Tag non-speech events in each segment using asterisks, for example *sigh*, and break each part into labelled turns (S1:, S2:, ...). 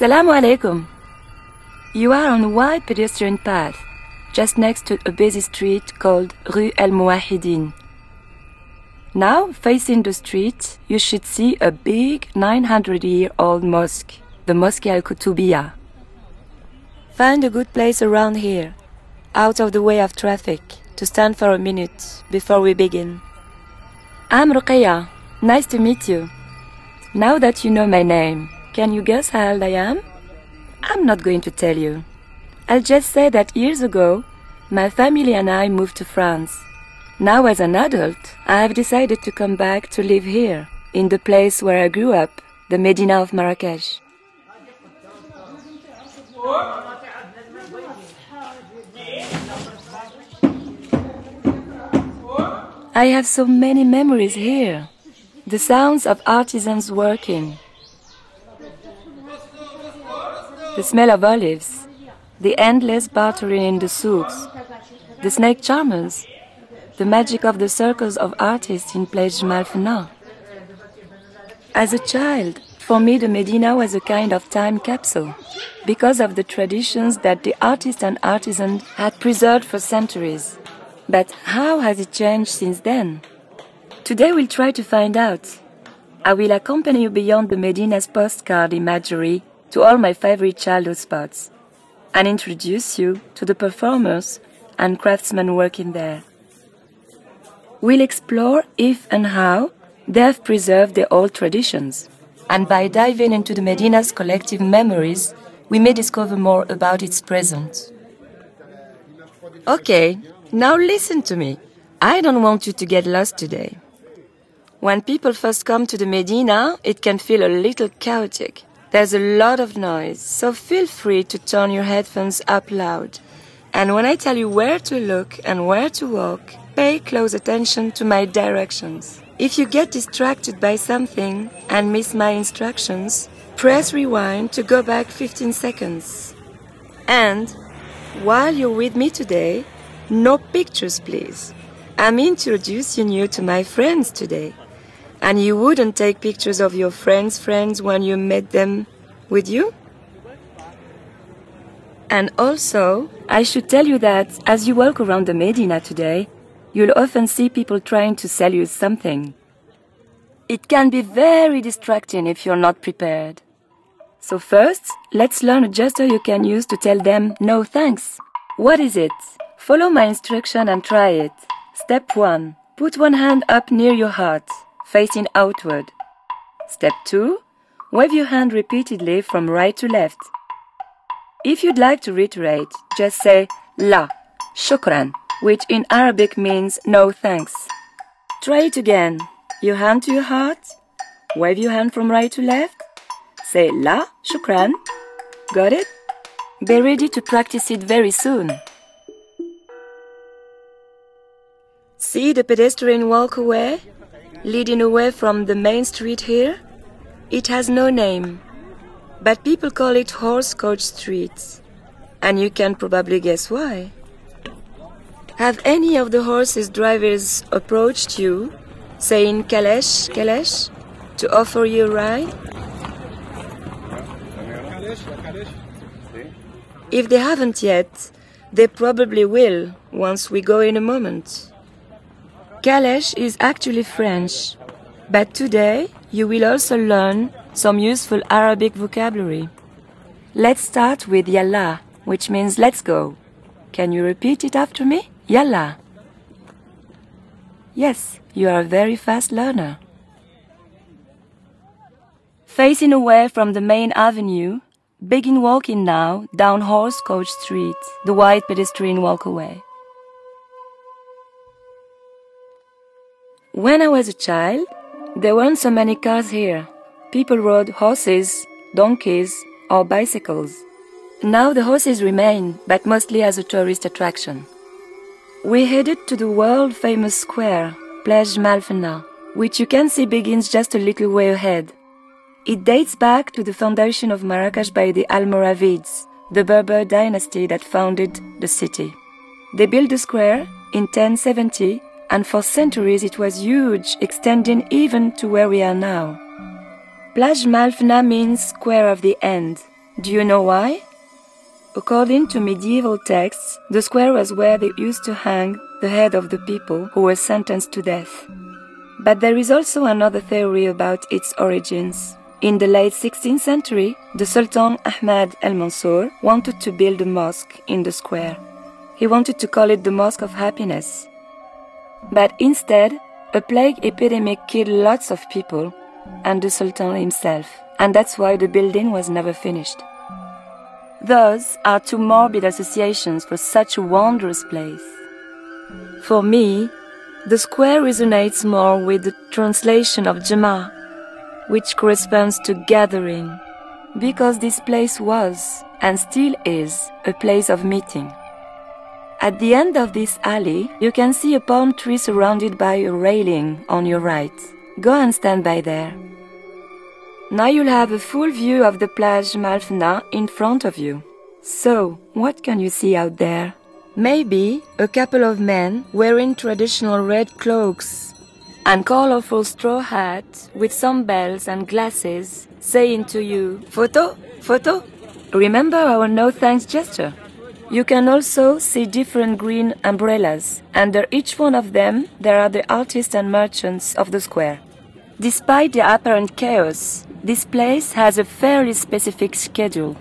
S1: Assalamu alaikum. You are on a wide pedestrian path, just next to a busy street called Rue El Mouahidin. Now, facing the street, you should see a big 900 year old mosque, the Mosque Al Kutubiyah. Find a good place around here, out of the way of traffic, to stand for a minute before we begin. I'm Rokia. Nice to meet you. Now that you know my name, can you guess how old I am? I'm not going to tell you. I'll just say that years ago, my family and I moved to France. Now, as an adult, I have decided to come back to live here, in the place where I grew up, the Medina of Marrakesh. I have so many memories here. The sounds of artisans working, the smell of olives, the endless bartering in the souks, the snake charmers, the magic of the circles of artists in Place Jemaa el Fnaa. As a child, for me the Medina was a kind of time capsule because of the traditions that the artist and artisan had preserved for centuries. But how has it changed since then? Today we'll try to find out. I will accompany you beyond the Medina's postcard imagery to all my favorite childhood spots and introduce you to the performers and craftsmen working there. We'll explore if and how they have preserved their old traditions, and by diving into the Medina's collective memories, we may discover more about its present. Okay, now listen to me. I don't want you to get lost today. When people first come to the Medina, it can feel a little chaotic. There's a lot of noise, so feel free to turn your headphones up loud. And when I tell you where to look and where to walk, pay close attention to my directions. If you get distracted by something and miss my instructions, press rewind to go back 15 seconds. And while you're with me today, no pictures, please. I'm introducing you to my friends today. And you wouldn't take pictures of your friends' friends when you met them with you? And also, I should tell you that as you walk around the Medina today, you'll often see people trying to sell you something. It can be very distracting if you're not prepared. So first, let's learn a gesture you can use to tell them no thanks. What is it? Follow my instruction and try it. Step 1. Put one hand up near your heart facing outward. Step 2. Wave your hand repeatedly from right to left. If you'd like to reiterate, just say La, shukran, which in Arabic means no thanks. Try it again. Your hand to your heart. Wave your hand from right to left. Say La, shukran. Got it? Be ready to practice it very soon. See the pedestrian walk away? Leading away from the main street here. It has no name, but people call it Horse Coach Street, and you can probably guess why. Have any of the horses' drivers approached you, saying Calèche, Calèche, to offer you a ride? If they haven't yet, they probably will once we go in a moment. Calèche is actually French, but today you will also learn some useful Arabic vocabulary. Let's start with Yalla, which means let's go. Can you repeat it after me? Yalla. Yes, you are a very fast learner. Facing away from the main avenue, begin walking now down Horse Coach Street, the wide pedestrian walkway. When I was a child, there weren't so many cars here. People rode horses, donkeys, or bicycles. Now the horses remain, but mostly as a tourist attraction. We headed to the world famous square, Place Jemaa el Fnaa, which you can see begins just a little way ahead. It dates back to the foundation of Marrakesh by the Almoravids, the Berber dynasty that founded the city. They built the square in 1070 and for centuries it was huge, extending even to where we are now. Place Jemaa el Fnaa means square of the end. Do you know why? According to medieval texts, the square was where they used to hang the head of the people who were sentenced to death. But there is also another theory about its origins. In the late 16th century, the Sultan Ahmad al Mansur wanted to build a mosque in the square. He wanted to call it the Mosque of Happiness. But instead, a plague epidemic killed lots of people and the Sultan himself, and that's why the building was never finished. Those are two morbid associations for such a wondrous place. For me, the square resonates more with the translation of Jama, which corresponds to gathering, because this place was and still is a place of meeting. At the end of this alley, you can see a palm tree surrounded by a railing on your right. Go and stand by there. Now you'll have a full view of the place Jemaa el Fnaa in front of you. So, what can you see out there? Maybe a couple of men wearing traditional red cloaks and colorful straw hats with some bells and glasses saying to you, Photo, photo. Remember our no thanks gesture. You can also see different green umbrellas. Under each one of them, there are the artists and merchants of the square. Despite the apparent chaos, this place has a fairly specific schedule.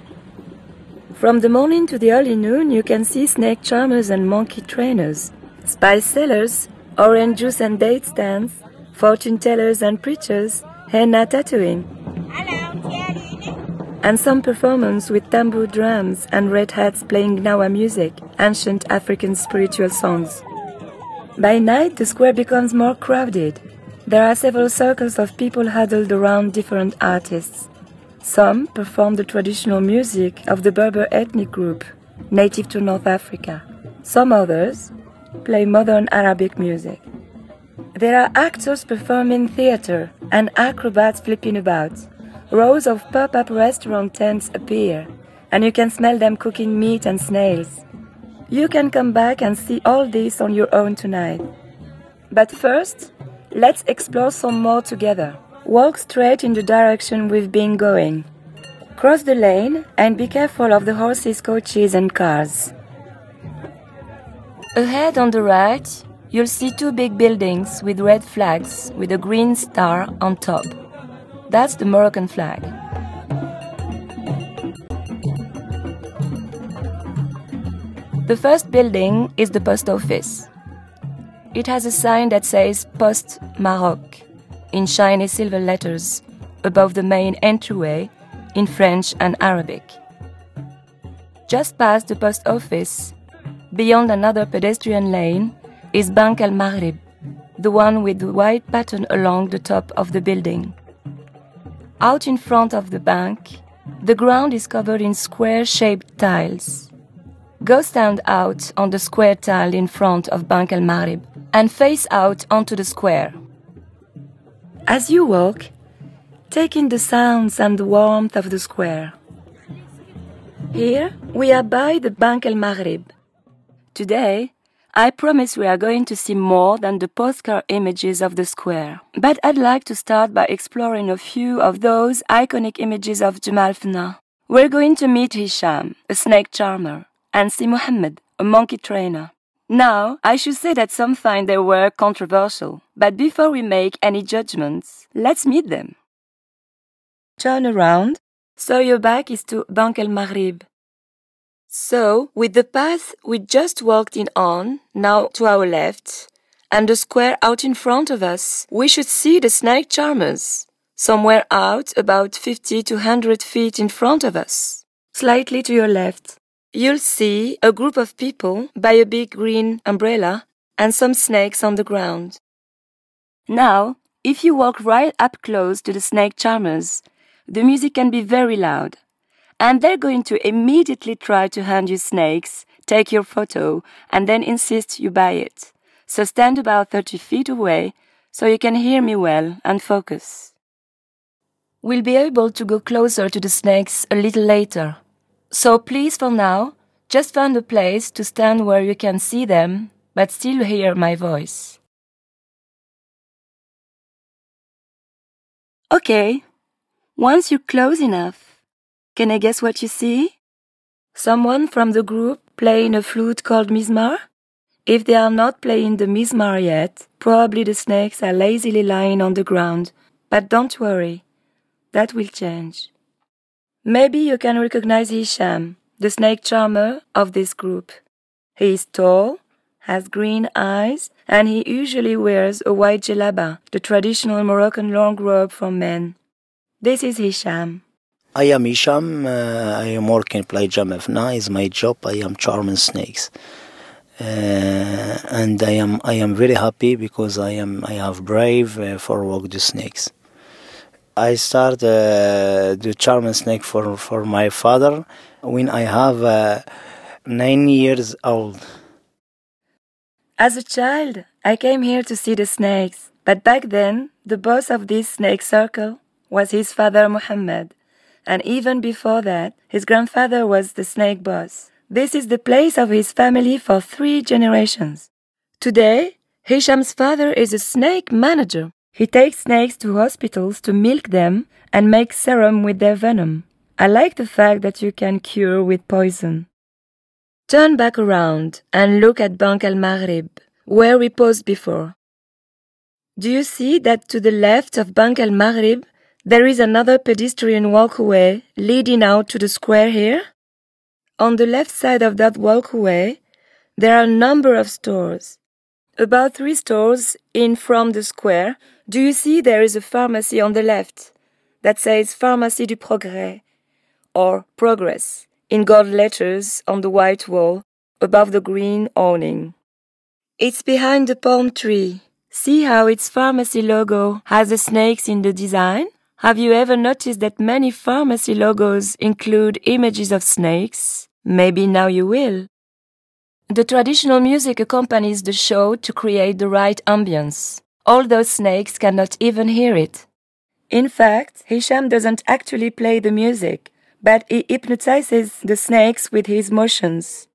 S1: From the morning to the early noon, you can see snake charmers and monkey trainers, spice sellers, orange juice and date stands, fortune tellers and preachers, henna tattooing, and some performance with tambour drums and red hats playing Gnawa music, ancient African spiritual songs. By night, the square becomes more crowded. There are several circles of people huddled around different artists. Some perform the traditional music of the Berber ethnic group, native to North Africa. Some others play modern Arabic music. There are actors performing theater and acrobats flipping about. Rows of pop up restaurant tents appear, and you can smell them cooking meat and snails. You can come back and see all this on your own tonight. But first, let's explore some more together. Walk straight in the direction we've been going. Cross the lane and be careful of the horses, coaches, and cars. Ahead on the right, you'll see two big buildings with red flags with a green star on top. That's the Moroccan flag. The first building is the post office. It has a sign that says Poste Maroc in shiny silver letters above the main entryway in French and Arabic. Just past the post office, beyond another pedestrian lane, is Bank al Maghrib, the one with the white pattern along the top of the building. Out in front of the bank, the ground is covered in square shaped tiles. Go stand out on the square tile in front of Bank al Maghrib and face out onto the square. As you walk, take in the sounds and the warmth of the square. Here we are by the Bank al Maghrib. Today, I promise we are going to see more than the postcard images of the square. But I'd like to start by exploring a few of those iconic images of Jemaa el Fnaa. We're going to meet Hicham, a snake charmer, and Si Mohammed, a monkey trainer. Now, I should say that some find their work controversial, but before we make any judgments, let's meet them. Turn around, so your back is to Bank al Maghrib, so, with the path we just walked in on, now to our left, and the square out in front of us, we should see the snake charmers, somewhere out about 50 to 100 feet in front of us. Slightly to your left, you'll see a group of people by a big green umbrella and some snakes on the ground. Now, if you walk right up close to the snake charmers, the music can be very loud and they're going to immediately try to hand you snakes, take your photo, and then insist you buy it. So stand about 30 feet away so you can hear me well and focus. We'll be able to go closer to the snakes a little later. So please, for now, just find a place to stand where you can see them, but still hear my voice. Okay, once you're close enough, Can I guess what you see? Someone from the group playing a flute called mizmar? If they are not playing the mizmar yet, probably the snakes are lazily lying on the ground. But don't worry, that will change. Maybe you can recognize Hicham, the snake charmer of this group. He is tall, has green eyes, and he usually wears a white jalaba, the traditional Moroccan long robe for men. This is Hicham.
S2: I am Isham. Uh, I am working Play Jamafna. It's my job. I am charming snakes, uh, and I am I am very happy because I am I have brave uh, for work the snakes. I start uh, the charming snake for for my father when I have uh, nine years old.
S1: As a child, I came here to see the snakes, but back then, the boss of this snake circle was his father Muhammad, and even before that, his grandfather was the snake boss. This is the place of his family for three generations. Today, Hicham's father is a snake manager. He takes snakes to hospitals to milk them and make serum with their venom. I like the fact that you can cure with poison. Turn back around and look at Bank al Maghrib, where we paused before. Do you see that to the left of Bank al Maghrib there is another pedestrian walkway leading out to the square here. On the left side of that walkway, there are a number of stores. About three stores in from the square. Do you see there is a pharmacy on the left that says Pharmacie du Progrès or Progress in gold letters on the white wall above the green awning. It's behind the palm tree. See how its pharmacy logo has the snakes in the design? Have you ever noticed that many pharmacy logos include images of snakes? Maybe now you will. The traditional music accompanies the show to create the right ambience. All those snakes cannot even hear it. In fact, Hicham doesn't actually play the music, but he hypnotizes the snakes with his motions.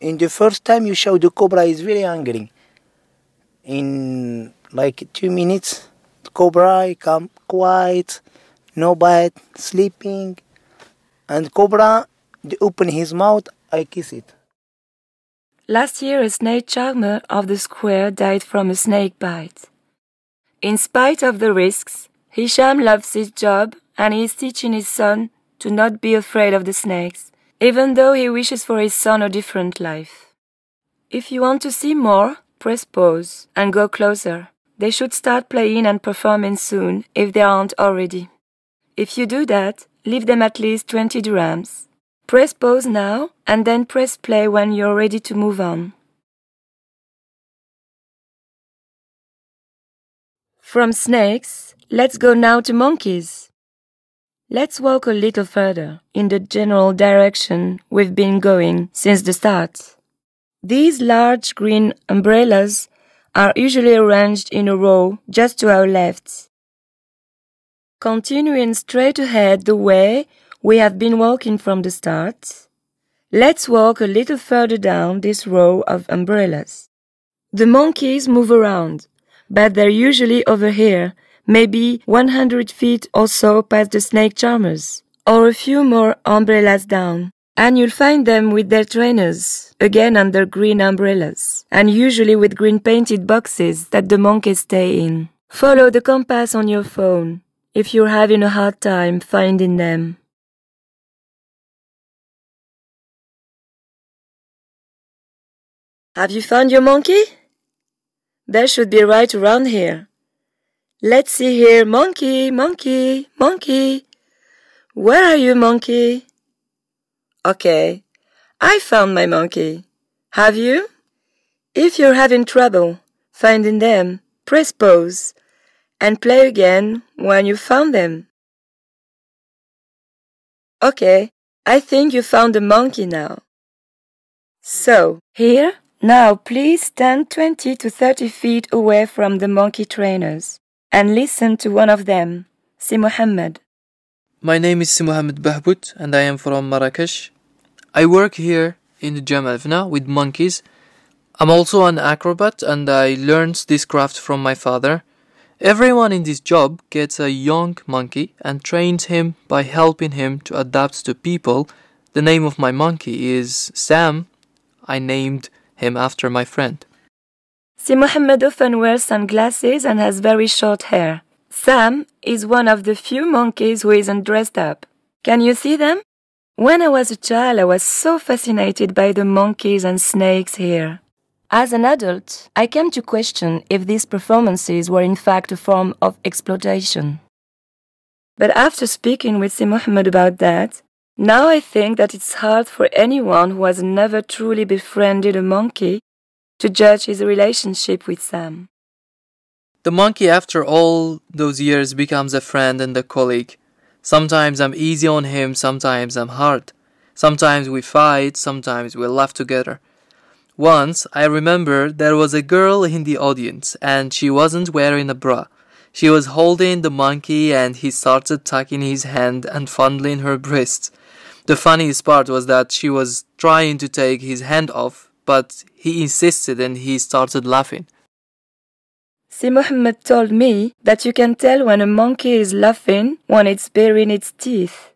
S2: In the first time you show the cobra is very angry. In like two minutes, cobra come quiet, no bite, sleeping, and cobra open his mouth, I kiss it.
S1: Last year, a snake charmer of the square died from a snake bite. In spite of the risks, Hicham loves his job and he is teaching his son to not be afraid of the snakes, even though he wishes for his son a different life. If you want to see more, press pause and go closer. They should start playing and performing soon if they aren't already. If you do that, leave them at least 20 dirhams. Press pause now and then press play when you're ready to move on. From snakes, let's go now to monkeys. Let's walk a little further in the general direction we've been going since the start. These large green umbrellas are usually arranged in a row just to our left. Continuing straight ahead the way we have been walking from the start, let's walk a little further down this row of umbrellas. The monkeys move around, but they're usually over here, maybe 100 feet or so past the snake charmers, or a few more umbrellas down and you'll find them with their trainers, again under green umbrellas, and usually with green painted boxes that the monkeys stay in. Follow the compass on your phone if you're having a hard time finding them. Have you found your monkey? They should be right around here. Let's see here, monkey, monkey, monkey. Where are you, monkey? Okay, I found my monkey. Have you? If you're having trouble finding them, press pause and play again when you found them. Okay, I think you found the monkey now. So, here, now please stand 20 to 30 feet away from the monkey trainers and listen to one of them, Si Muhammad.
S3: My name is Si Muhammad Bahbout and I am from Marrakesh. I work here in the Jemaa el Fnaa with monkeys. I'm also an acrobat and I learned this craft from my father. Everyone in this job gets a young monkey and trains him by helping him to adapt to people. The name of my monkey is Sam. I named him after my friend.
S1: Si Mohammed often wears sunglasses and has very short hair. Sam is one of the few monkeys who isn't dressed up. Can you see them? When I was a child, I was so fascinated by the monkeys and snakes here. As an adult, I came to question if these performances were in fact a form of exploitation. But after speaking with Si Mohammed about that, now I think that it's hard for anyone who has never truly befriended a monkey to judge his relationship with Sam.
S3: The monkey, after all those years, becomes a friend and a colleague. Sometimes I'm easy on him, sometimes I'm hard. Sometimes we fight, sometimes we laugh together. Once, I remember there was a girl in the audience and she wasn't wearing a bra. She was holding the monkey and he started tucking his hand and fondling her breasts. The funniest part was that she was trying to take his hand off, but he insisted and he started laughing.
S1: Si Mohammed told me that you can tell when a monkey is laughing when it's baring its teeth.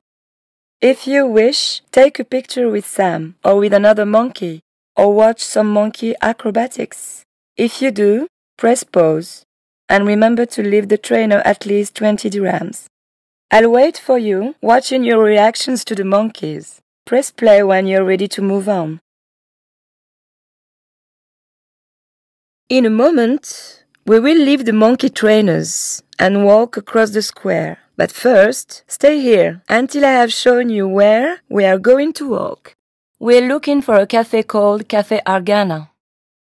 S1: If you wish, take a picture with Sam or with another monkey or watch some monkey acrobatics. If you do, press pause and remember to leave the trainer at least 20 dirhams. I'll wait for you, watching your reactions to the monkeys. Press play when you're ready to move on. In a moment, we will leave the monkey trainers and walk across the square. But first, stay here until I have shown you where we are going to walk. We're looking for a cafe called Cafe Argana.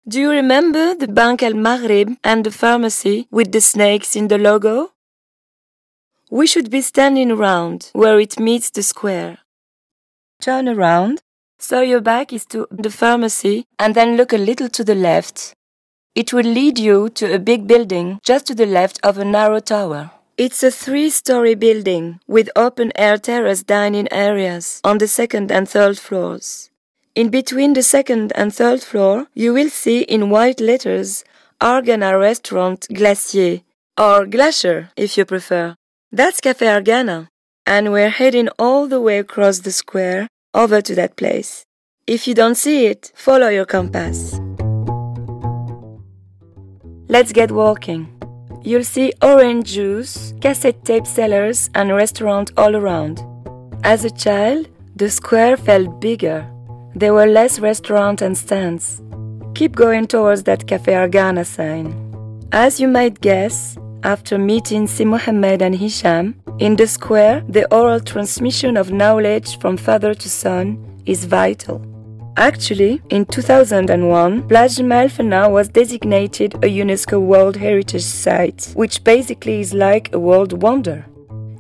S1: Do you remember the Bank Al Maghrib and the pharmacy with the snakes in the logo? We should be standing around where it meets the square. Turn around, so your back is to the pharmacy, and then look a little to the left it will lead you to a big building just to the left of a narrow tower. It's a three-story building with open-air terrace dining areas on the second and third floors. In between the second and third floor, you will see in white letters Argana Restaurant Glacier, or Glacier if you prefer. That's Cafe Argana, and we're heading all the way across the square over to that place. If you don't see it, follow your compass. Let's get walking. You'll see orange juice, cassette tape sellers, and restaurants all around. As a child, the square felt bigger. There were less restaurants and stands. Keep going towards that Cafe Argana sign. As you might guess, after meeting Si Mohammed and Hicham, in the square, the oral transmission of knowledge from father to son is vital. Actually, in 2001, Place Jemaa el Fnaa was designated a UNESCO World Heritage Site, which basically is like a world wonder.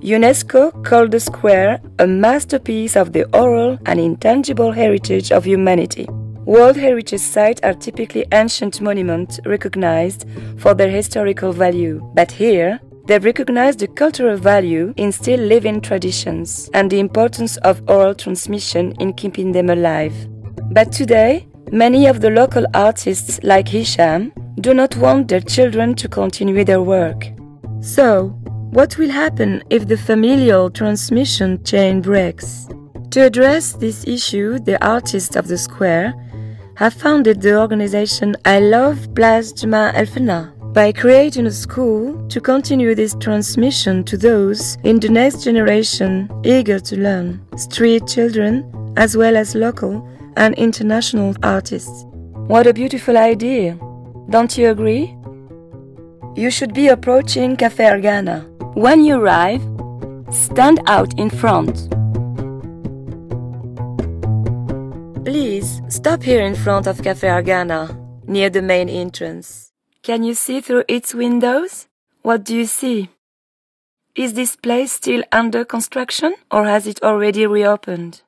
S1: UNESCO called the square a masterpiece of the oral and intangible heritage of humanity. World Heritage Sites are typically ancient monuments recognized for their historical value, but here, they recognize the cultural value in still living traditions and the importance of oral transmission in keeping them alive. But today, many of the local artists like Hicham do not want their children to continue their work. So, what will happen if the familial transmission chain breaks? To address this issue, the artists of the square have founded the organization I Love Place Jama El by creating a school to continue this transmission to those in the next generation eager to learn, street children as well as local and international artists. What a beautiful idea! Don't you agree? You should be approaching Cafe Argana. When you arrive, stand out in front. Please stop here in front of Cafe Argana, near the main entrance. Can you see through its windows? What do you see? Is this place still under construction or has it already reopened?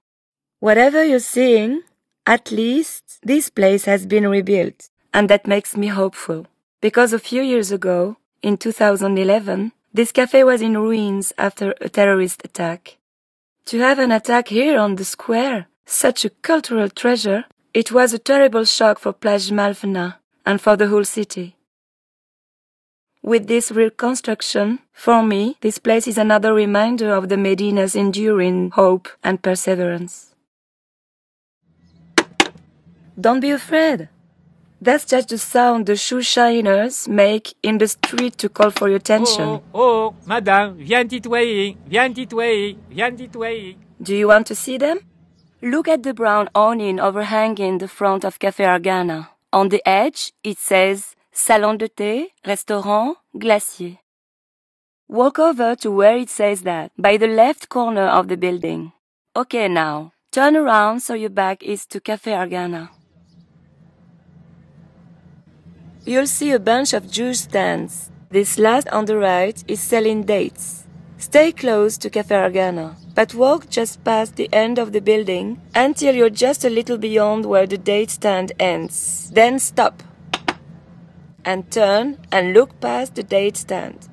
S1: Whatever you're seeing, at least this place has been rebuilt, and that makes me hopeful. Because a few years ago, in 2011, this cafe was in ruins after a terrorist attack. To have an attack here on the square, such a cultural treasure, it was a terrible shock for Place Jemaa el Fnaa and for the whole city. With this reconstruction, for me, this place is another reminder of the Medina's enduring hope and perseverance. Don't be afraid. That's just the sound the shoe shiners make in the street to call for your attention.
S4: Oh, oh, madame, viens tutoyer, viens tutoyer, viens tutoyer.
S1: Do you want to see them? Look at the brown awning overhanging the front of Café Argana. On the edge, it says Salon de thé, restaurant, glacier. Walk over to where it says that, by the left corner of the building. Okay now, turn around so your back is to Café Argana. You'll see a bunch of juice stands. This last on the right is selling dates. Stay close to Argana, but walk just past the end of the building until you're just a little beyond where the date stand ends. Then stop. And turn and look past the date stand.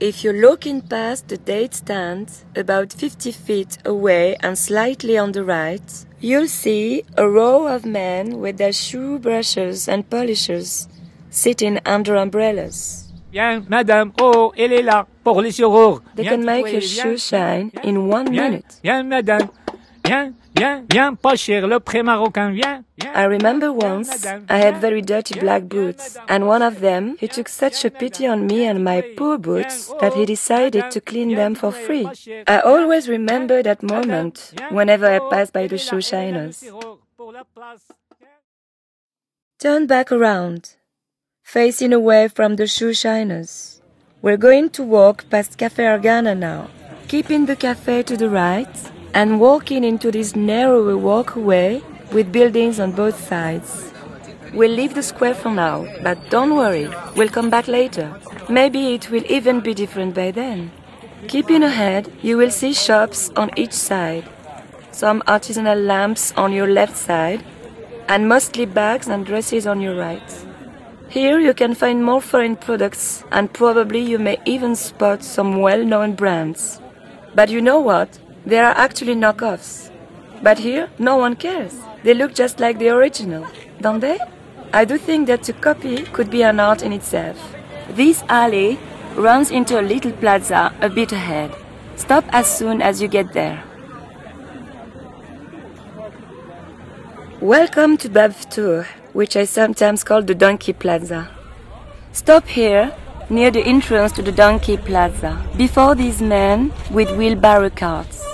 S1: If you're looking past the date stand, about 50 feet away and slightly on the right, you'll see a row of men with their shoe brushes and polishers sitting under umbrellas.
S4: Viens, madame, oh, elle est là, pour les chirurgs.
S1: They can make your shoe shine in one minute.
S4: Viens, madame. Viens, viens, viens, pas cher, le pré marocain, viens.
S1: I remember once I had very dirty black boots, and one of them, he took such a pity on me and my poor boots
S4: oh,
S1: that he decided to clean them for free. I always remember that moment whenever I
S4: oh,
S1: pass by the shoe
S4: là, elle est là, le
S1: shiners.
S4: chirurg, pour la place. Viens.
S1: Turn back around, facing away from the shoe shiners. We're going to walk past Café Argana now, keeping the cafe to the right and walking into this narrower walkway with buildings on both sides. We'll leave the square for now, but don't worry, we'll come back later. Maybe it will even be different by then. Keeping ahead, you will see shops on each side, some artisanal lamps on your left side, and mostly bags and dresses on your right. Here you can find more foreign products and probably you may even spot some well-known brands. But you know what? They are actually knockoffs. But here, no one cares. They look just like the original, don't they? I do think that a copy could be an art in itself. This alley runs into a little plaza a bit ahead. Stop as soon as you get there. Welcome to Bab Tour, which I sometimes call the Donkey Plaza. Stop here, near the entrance to the Donkey Plaza, before these men with wheelbarrow carts.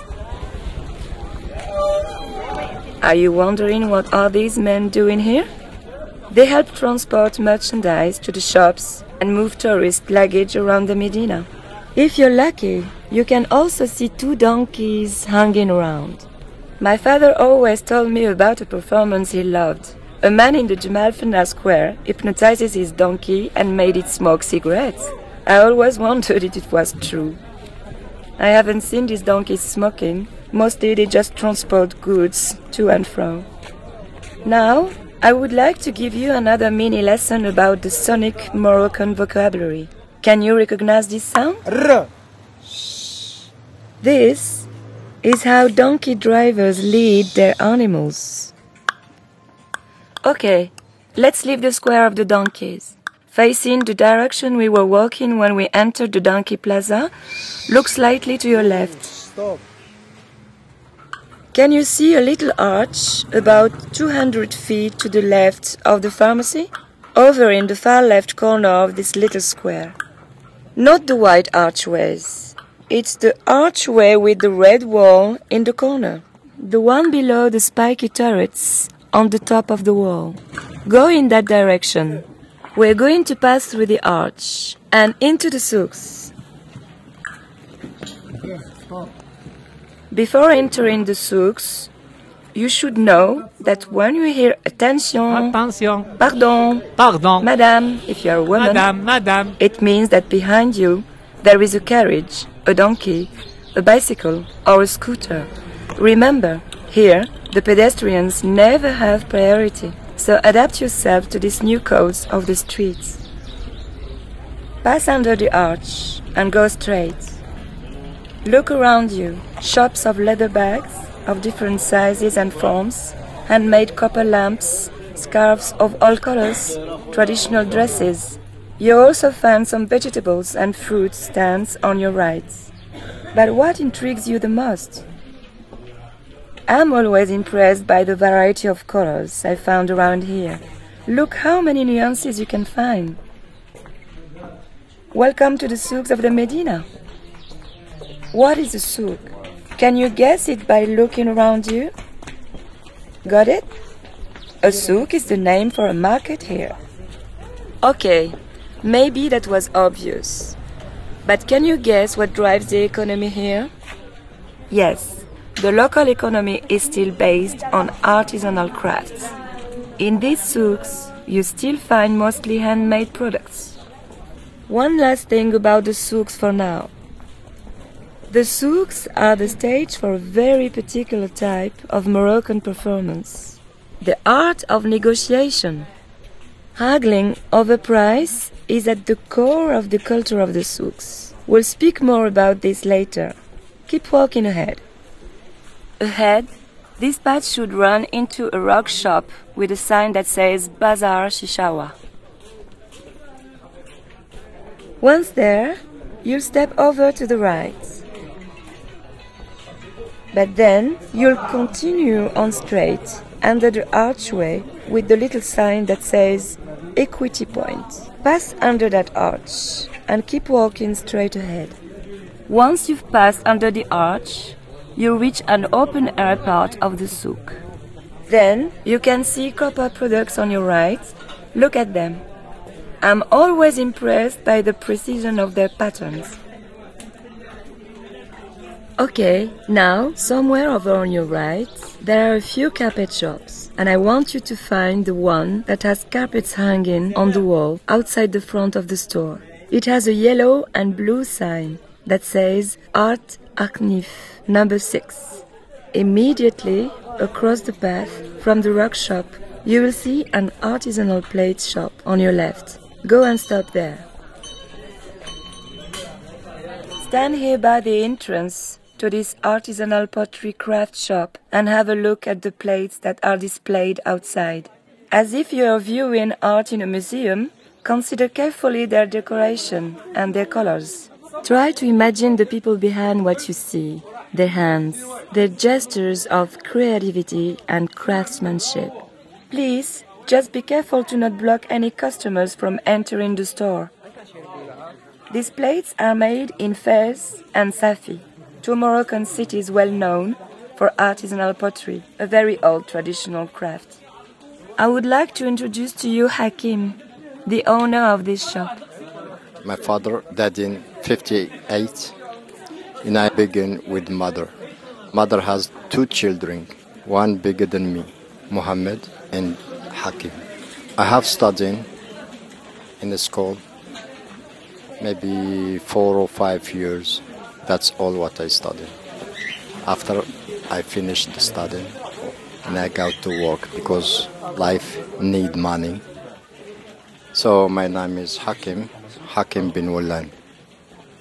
S1: Are you wondering what are these men doing here? They help transport merchandise to the shops and move tourist luggage around the Medina. If you're lucky, you can also see two donkeys hanging around. My father always told me about a performance he loved. A man in the Fana Square hypnotizes his donkey and made it smoke cigarettes. I always wondered if it was true. I haven't seen these donkeys smoking. Mostly they just transport goods to and fro. Now, I would like to give you another mini lesson about the sonic Moroccan vocabulary. Can you recognize this sound?
S5: R.
S1: This is how donkey drivers lead their animals. Okay, let's leave the square of the donkeys. Facing the direction we were walking when we entered the donkey plaza, look slightly to your left.
S5: Stop.
S1: Can you see a little arch about 200 feet to the left of the pharmacy? Over in the far left corner of this little square. Not the white archways. It's the archway with the red wall in the corner. The one below the spiky turrets on the top of the wall. Go in that direction. We're going to pass through the arch and into the souks. Before entering the souks, you should know that when you hear attention,
S4: Attention.
S1: pardon,
S4: Pardon.
S1: madame, if you're a woman,
S4: Madame, madame.
S1: it means that behind you there is a carriage, a donkey, a bicycle, or a scooter. Remember, here the pedestrians never have priority, so adapt yourself to these new codes of the streets. Pass under the arch and go straight. Look around you shops of leather bags of different sizes and forms, handmade copper lamps, scarves of all colors, traditional dresses, You also find some vegetables and fruit stands on your right. But what intrigues you the most? I'm always impressed by the variety of colors I found around here. Look how many nuances you can find. Welcome to the souks of the Medina. What is a souk? Can you guess it by looking around you? Got it? A souk is the name for a market here. Okay, maybe that was obvious. But can you guess what drives the economy here? Yes, the local economy is still based on artisanal crafts. In these souks, you still find mostly handmade products. One last thing about the souks for now. The souks are the stage for a very particular type of Moroccan performance the art of negotiation. Haggling over price is at the core of the culture of the souks. We'll speak more about this later. Keep walking ahead. Ahead, this path should run into a rock shop with a sign that says Bazar Shishawa. Once there, you'll step over to the right. But then you'll continue on straight under the archway with the little sign that says Equity Point. Pass under that arch and keep walking straight ahead. Once you've passed under the arch, you reach an open air part of the souk. Then you can see copper products on your right. Look at them. I'm always impressed by the precision of their patterns. Okay, now, somewhere over on your right, there are a few carpet shops, and I want you to find the one that has carpets hanging on the wall outside the front of the store. It has a yellow and blue sign that says Art Aknif, number 6. Immediately across the path from the rock shop, you will see an artisanal plate shop on your left. Go and stop there. Stand here by the entrance to this artisanal pottery craft shop and have a look at the plates that are displayed outside. As if you are viewing art in a museum, consider carefully their decoration and their colors. Try to imagine the people behind what you see, their hands, their gestures of creativity and craftsmanship. Please, just be careful to not block any customers from entering the store. These plates are made in Fez and Safi two Moroccan cities well known for artisanal pottery, a very old traditional craft. I would like to introduce to you Hakim, the owner of this shop.
S5: My father died in 58 and I begin with mother. Mother has two children, one bigger than me, Muhammad and Hakim. I have studied in the school maybe four or five years that's all what I studied. After I finished the study, and I got to work because life need money. So my name is Hakim, Hakim bin Wallan.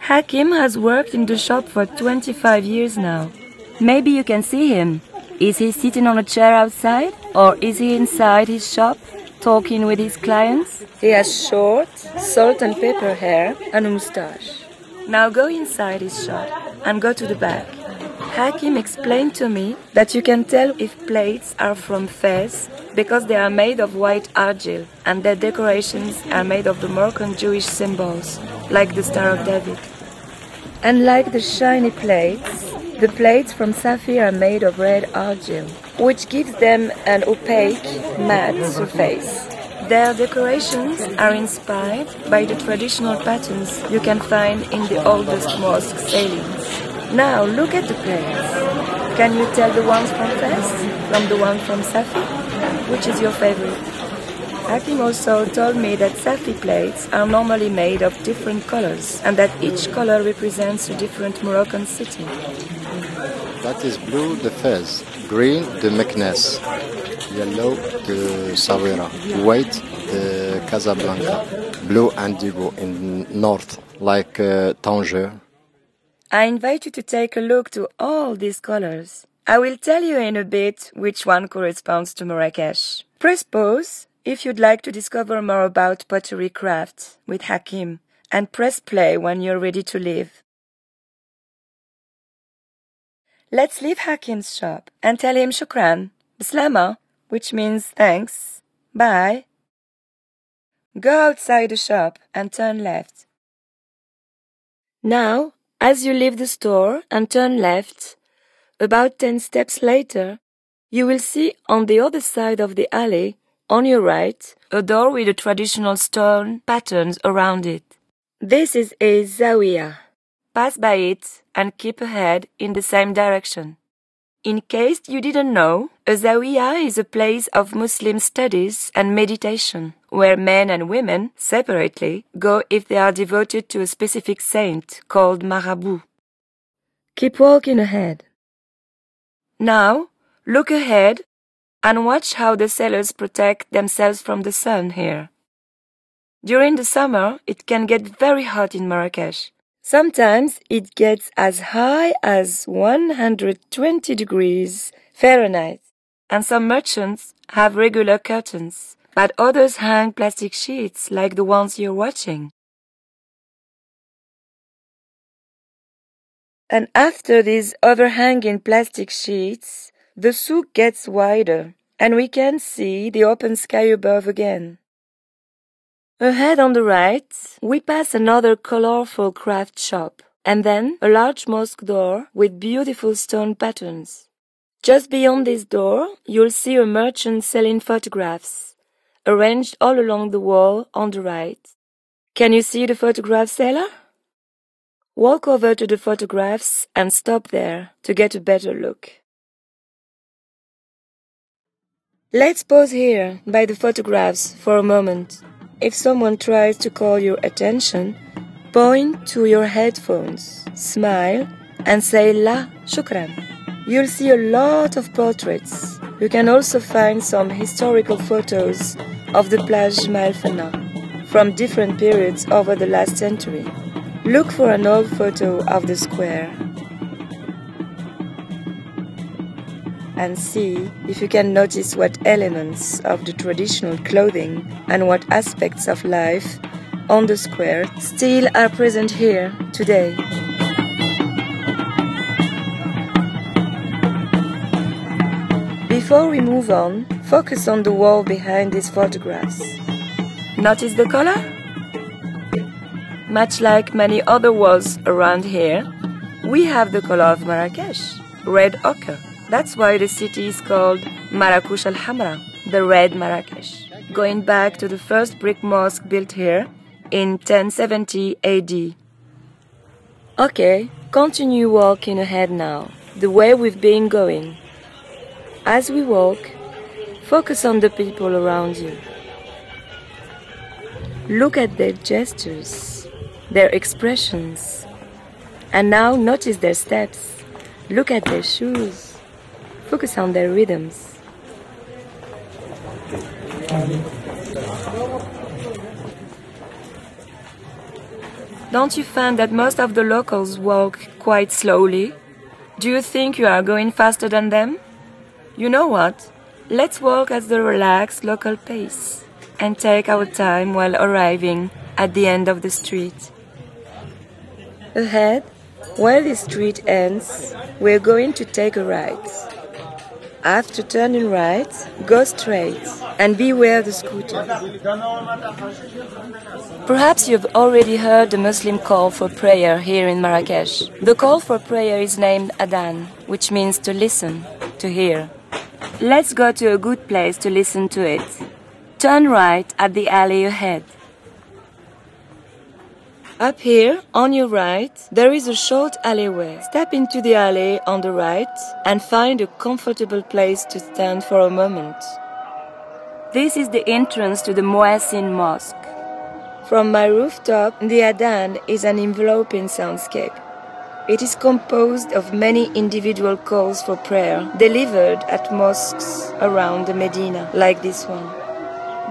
S1: Hakim has worked in the shop for 25 years now. Maybe you can see him. Is he sitting on a chair outside? Or is he inside his shop, talking with his clients? He has short, salt and pepper hair and a moustache. Now go inside his shop and go to the back. Hakim explained to me that you can tell if plates are from Fez because they are made of white argil and their decorations are made of the Moroccan Jewish symbols, like the Star of David. And like the shiny plates, the plates from Safi are made of red argil, which gives them an opaque, matte surface. Their decorations are inspired by the traditional patterns you can find in the oldest mosque ceilings. Now look at the plates. Can you tell the ones from Fez from the one from Safi? Which is your favorite? Hakim also told me that Safi plates are normally made of different colors and that each color represents a different Moroccan city.
S5: That is blue, the Fez, green, the Meknes, yellow, the Sawira, white, the Casablanca, blue indigo in north, like uh, Tangier.
S1: I invite you to take a look to all these colors. I will tell you in a bit which one corresponds to Marrakesh. Press pause if you'd like to discover more about pottery craft with Hakim and press play when you're ready to leave. Let's leave Hakim's shop and tell him shukran, bislama, which means thanks, bye. Go outside the shop and turn left. Now, as you leave the store and turn left, about 10 steps later, you will see on the other side of the alley, on your right, a door with the traditional stone patterns around it. This is a zawiya. Pass by it and keep ahead in the same direction. In case you didn't know, a zawiya is a place of Muslim studies and meditation, where men and women, separately, go if they are devoted to a specific saint called marabout. Keep walking ahead. Now, look ahead and watch how the sailors protect themselves from the sun here. During the summer, it can get very hot in Marrakesh. Sometimes it gets as high as 120 degrees Fahrenheit, and some merchants have regular curtains, but others hang plastic sheets like the ones you're watching. And after these overhanging plastic sheets, the souk gets wider, and we can see the open sky above again. Ahead on the right, we pass another colorful craft shop, and then a large mosque door with beautiful stone patterns. Just beyond this door, you'll see a merchant selling photographs, arranged all along the wall on the right. Can you see the photograph seller? Walk over to the photographs and stop there to get a better look. Let's pause here by the photographs for a moment. If someone tries to call your attention, point to your headphones, smile, and say La Shukran. You'll see a lot of portraits. You can also find some historical photos of the Place Jemaa el Fnaa from different periods over the last century. Look for an old photo of the square and see if you can notice what elements of the traditional clothing and what aspects of life on the square still are present here today. Before we move on, focus on the wall behind these photographs. Notice the color? Much like many other walls around here, we have the color of Marrakesh, red ochre. That's why the city is called Marrakech al Hamra, the Red Marrakesh, going back to the first brick mosque built here in 1070 AD. Okay, continue walking ahead now, the way we've been going. As we walk, focus on the people around you. Look at their gestures, their expressions, and now notice their steps. Look at their shoes. Focus on their rhythms. Don't you find that most of the locals walk quite slowly? Do you think you are going faster than them? You know what? Let's walk at the relaxed local pace and take our time while arriving at the end of the street. Ahead, where the street ends, we're going to take a right. After turning right, go straight and beware the scooter. Perhaps you've already heard the Muslim call for prayer here in Marrakesh. The call for prayer is named Adhan, which means to listen, to hear. Let's go to a good place to listen to it. Turn right at the alley ahead. Up here, on your right, there is a short alleyway. Step into the alley on the right and find a comfortable place to stand for a moment. This is the entrance to the Mouassine Mosque. From my rooftop, the Adhan is an enveloping soundscape. It is composed of many individual calls for prayer delivered at mosques around the Medina, like this one.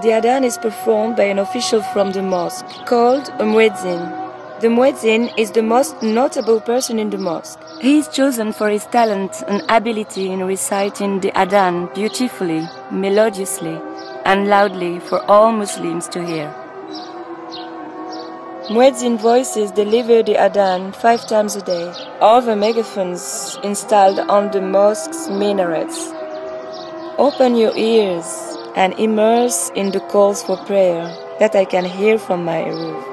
S1: The adhan is performed by an official from the mosque called a muezzin. The muezzin is the most notable person in the mosque. He is chosen for his talent and ability in reciting the adhan beautifully, melodiously, and loudly for all Muslims to hear. Muezzin voices deliver the Adhan five times a day over megaphones installed on the mosque's minarets. Open your ears and immerse in the calls for prayer that I can hear from my roof.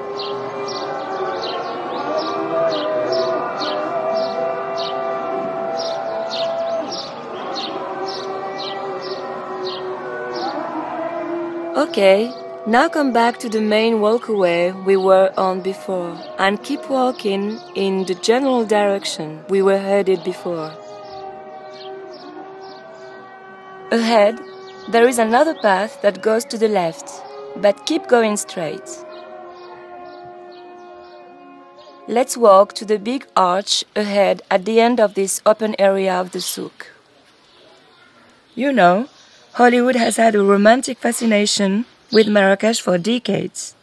S1: Okay, now come back to the main walkway we were on before and keep walking in the general direction we were headed before. Ahead, there is another path that goes to the left, but keep going straight. Let's walk to the big arch ahead at the end of this open area of the souk. You know, Hollywood has had a romantic fascination with Marrakesh for decades,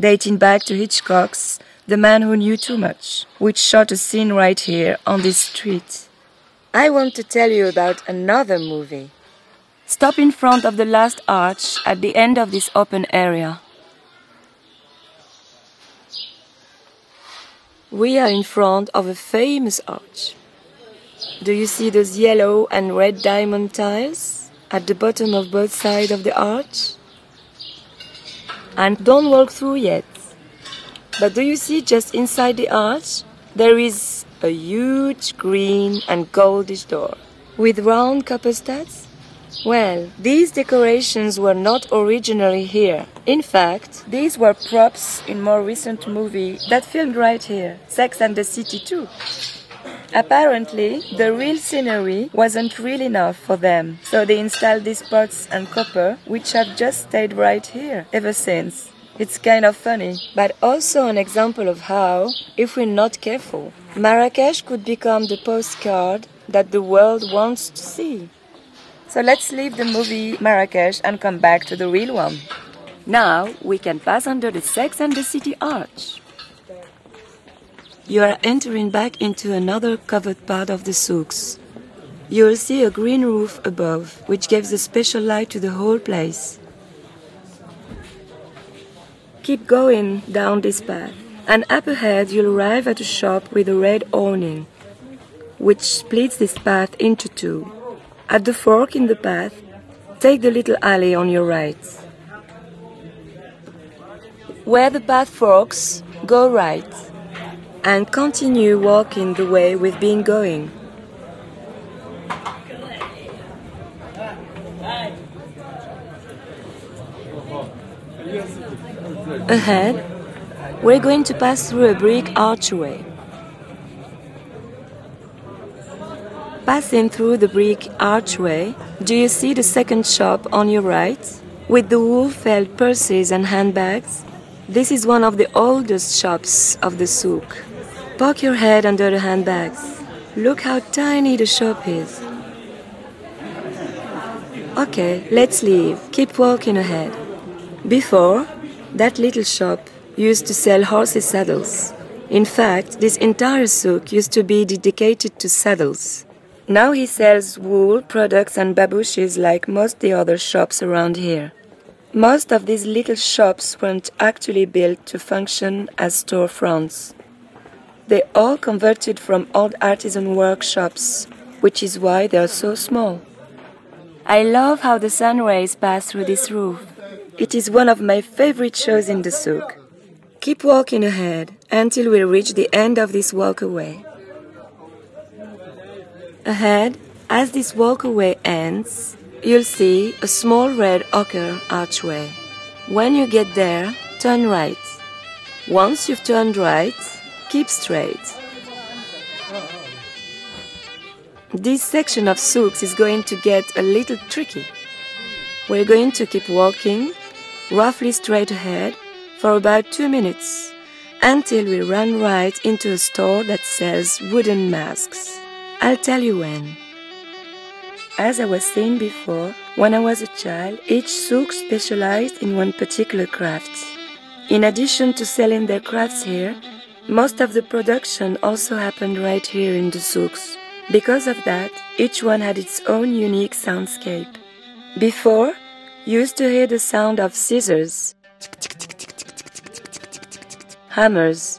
S1: dating back to Hitchcock's The Man Who Knew Too Much, which shot a scene right here on this street. I want to tell you about another movie. Stop in front of the last arch at the end of this open area. We are in front of a famous arch. Do you see those yellow and red diamond tiles? At the bottom of both sides of the arch. And don't walk through yet. But do you see just inside the arch? There is a huge green and goldish door with round copper studs. Well, these decorations were not originally here. In fact, these were props in more recent movie that filmed right here, Sex and the City 2. Apparently, the real scenery wasn't real enough for them, so they installed these pots and copper, which have just stayed right here ever since. It's kind of funny, but also an example of how, if we're not careful, Marrakesh could become the postcard that the world wants to see. So let's leave the movie Marrakesh and come back to the real one. Now we can pass under the Sex and the City Arch. You are entering back into another covered part of the souks. You will see a green roof above, which gives a special light to the whole place. Keep going down this path, and up ahead you'll arrive at a shop with a red awning, which splits this path into two. At the fork in the path, take the little alley on your right. Where the path forks, go right and continue walking the way we've been going. Ahead, we're going to pass through a brick archway. Passing through the brick archway, do you see the second shop on your right? With the wool felt purses and handbags? This is one of the oldest shops of the souk. Poke your head under the handbags. Look how tiny the shop is. Okay, let's leave. Keep walking ahead. Before, that little shop used to sell horses' saddles. In fact, this entire souk used to be dedicated to saddles. Now he sells wool products and babouches like most the other shops around here. Most of these little shops weren't actually built to function as storefronts. They all converted from old artisan workshops, which is why they are so small. I love how the sun rays pass through this roof. It is one of my favorite shows in the souk. Keep walking ahead until we reach the end of this walkway. Ahead, as this walkway ends, you'll see a small red ochre archway. When you get there, turn right. Once you've turned right, keep straight. This section of souks is going to get a little tricky. We're going to keep walking, roughly straight ahead, for about two minutes, until we run right into a store that sells wooden masks. I'll tell you when. As I was saying before, when I was a child, each souk specialized in one particular craft. In addition to selling their crafts here, most of the production also happened right here in the souks. Because of that, each one had its own unique soundscape. Before, you used to hear the sound of scissors, hammers,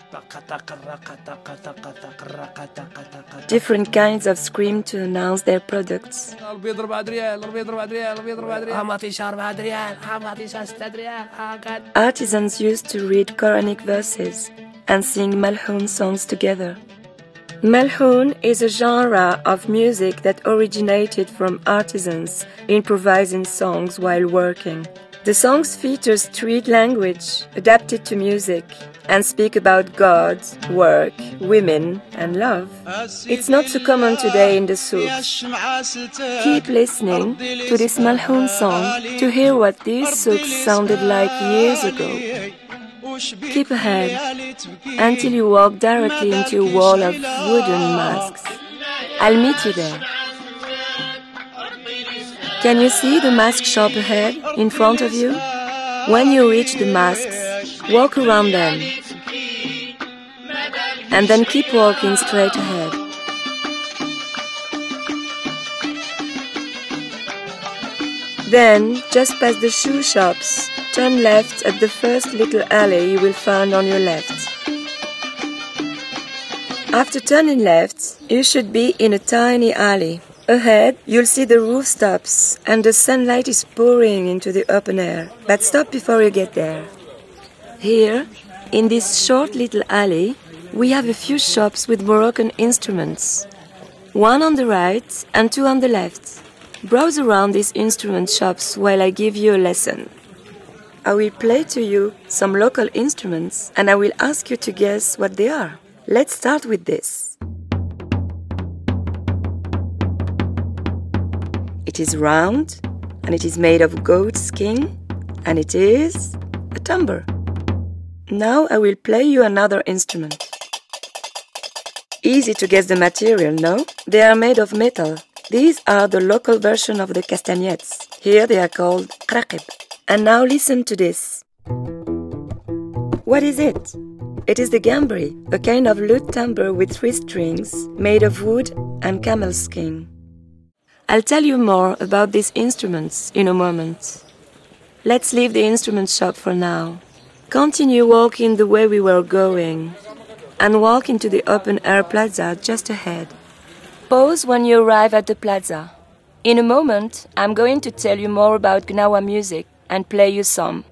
S1: different kinds of scream to announce their products. Artisans used to read Quranic verses and sing Malhoun songs together. Malhoun is a genre of music that originated from artisans improvising songs while working. The songs feature street language adapted to music and speak about God, work, women, and love. It's not so common today in the souks. Keep listening to this Malhoun song to hear what these souks sounded like years ago. Keep ahead until you walk directly into a wall of wooden masks. I'll meet you there. Can you see the mask shop ahead, in front of you? When you reach the masks, walk around them. And then keep walking straight ahead. Then, just past the shoe shops, turn left at the first little alley you will find on your left. After turning left, you should be in a tiny alley. Ahead, you'll see the rooftops and the sunlight is pouring into the open air. But stop before you get there. Here, in this short little alley, we have a few shops with Moroccan instruments. One on the right and two on the left. Browse around these instrument shops while I give you a lesson. I will play to you some local instruments and I will ask you to guess what they are. Let's start with this. It is round and it is made of goat skin and it is a tambour. Now I will play you another instrument. Easy to guess the material, no? They are made of metal. These are the local version of the castagnettes. Here they are called kraqib. And now listen to this. What is it? It is the gambri, a kind of lute timbre with three strings, made of wood and camel skin. I'll tell you more about these instruments in a moment. Let's leave the instrument shop for now. Continue walking the way we were going and walk into the open air plaza just ahead. Pause when you arrive at the plaza. In a moment, I'm going to tell you more about Gnawa music and play you some.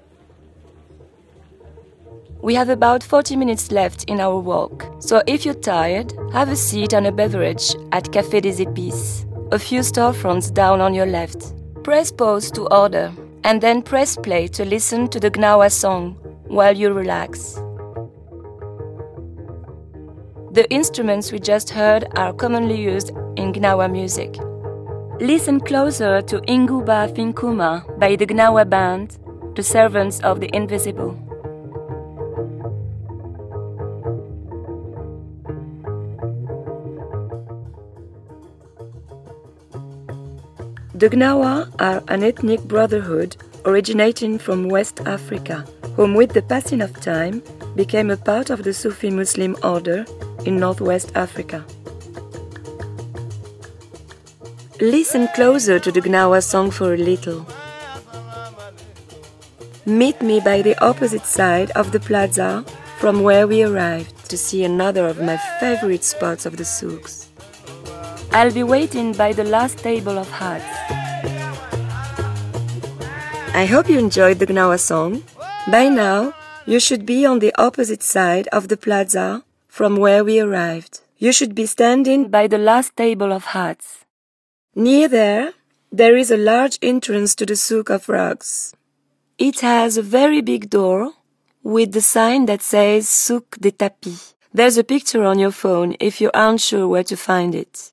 S1: We have about 40 minutes left in our walk, so if you're tired, have a seat and a beverage at Café des Épices, a few storefronts down on your left. Press pause to order, and then press play to listen to the Gnawa song while you relax. The instruments we just heard are commonly used in Gnawa music. Listen closer to Inguba Finkuma by the Gnawa band, the servants of the invisible. The Gnawa are an ethnic brotherhood originating from West Africa, whom with the passing of time became a part of the Sufi Muslim order in Northwest Africa. Listen closer to the Gnawa song for a little. Meet me by the opposite side of the plaza from where we arrived to see another of my favorite spots of the souks. I'll be waiting by the last table of huts. I hope you enjoyed the Gnawa song. By now, you should be on the opposite side of the plaza from where we arrived. You should be standing by the last table of huts. Near there, there is a large entrance to the souk of rugs. It has a very big door with the sign that says Souk des Tapis. There's a picture on your phone if you aren't sure where to find it.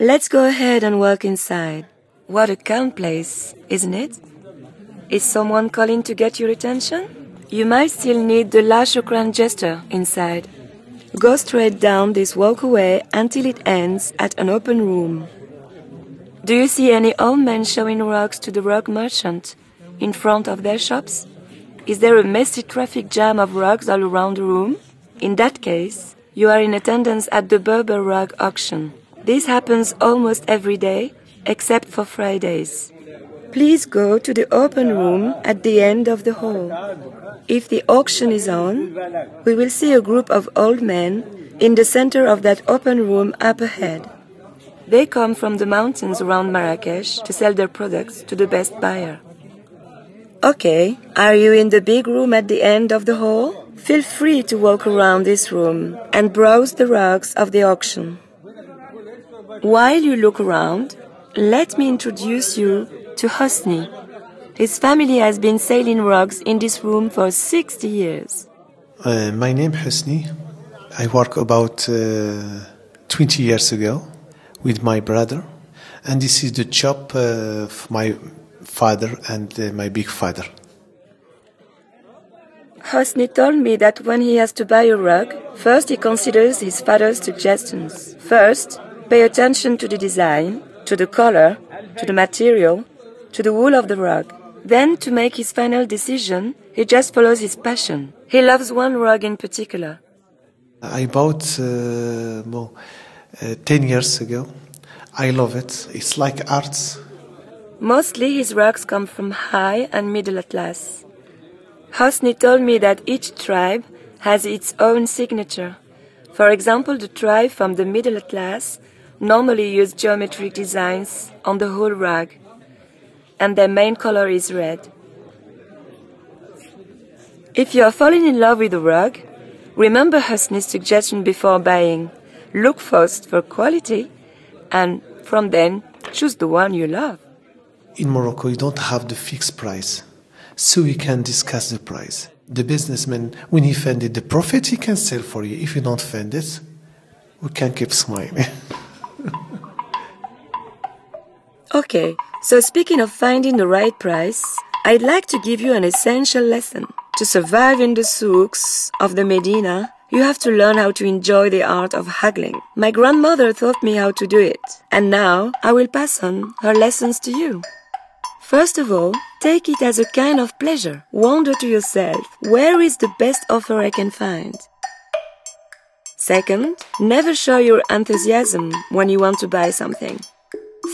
S1: Let's go ahead and walk inside. What a calm place, isn't it? Is someone calling to get your attention? You might still need the La Shukran gesture inside. Go straight down this walkway until it ends at an open room. Do you see any old men showing rugs to the rug merchant in front of their shops? Is there a messy traffic jam of rugs all around the room? In that case, you are in attendance at the Berber rug auction. This happens almost every day, except for Fridays. please go to the open room at the end of the hall. If the auction is on, we will see a group of old men in the center of that open room up ahead. They come from the mountains around Marrakesh to sell their products to the best buyer. Okay, are you in the big room at the end of the hall? Feel free to walk around this room and browse the rugs of the auction. While you look around, let me introduce you to Hosni. His family has been selling rugs in this room for 60 years.
S6: Uh, my name is Husni. I work about uh, 20 years ago with my brother, and this is the shop uh, of my father and uh, my big father.
S1: Hosni told me that when he has to buy a rug, first he considers his father's suggestions. First, pay attention to the design, to the color, to the material, to the wool of the rug. Then, to make his final decision, he just follows his passion. He loves one rug in particular.
S6: I bought uh, well, uh, 10 years ago. I love it. It's like art.
S1: Mostly his rugs come from high and middle class. Hosni told me that each tribe has its own signature. For example, the tribe from the middle class normally use geometric designs on the whole rug, and their main color is red. If you are falling in love with a rug, remember Husni's suggestion before buying. Look first for quality, and from then choose the one you love.
S6: In Morocco, you don't have the fixed price, so we can discuss the price. The businessman, when he find it, the profit he can sell for you. If you don't find it, we can keep smiling. *laughs*
S1: Okay, so speaking of finding the right price, I'd like to give you an essential lesson. To survive in the souks of the Medina, you have to learn how to enjoy the art of haggling. My grandmother taught me how to do it, and now I will pass on her lessons to you. First of all, take it as a kind of pleasure. Wonder to yourself, where is the best offer I can find? Second, never show your enthusiasm when you want to buy something.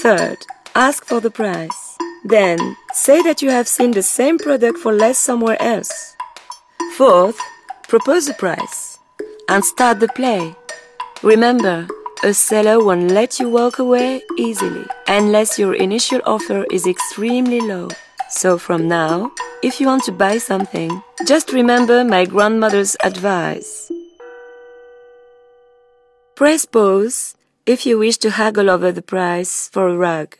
S1: Third, ask for the price. Then, say that you have seen the same product for less somewhere else. Fourth, propose a price and start the play. Remember, a seller won't let you walk away easily unless your initial offer is extremely low. So from now, if you want to buy something, just remember my grandmother's advice. Press pause if you wish to haggle over the price for a rug.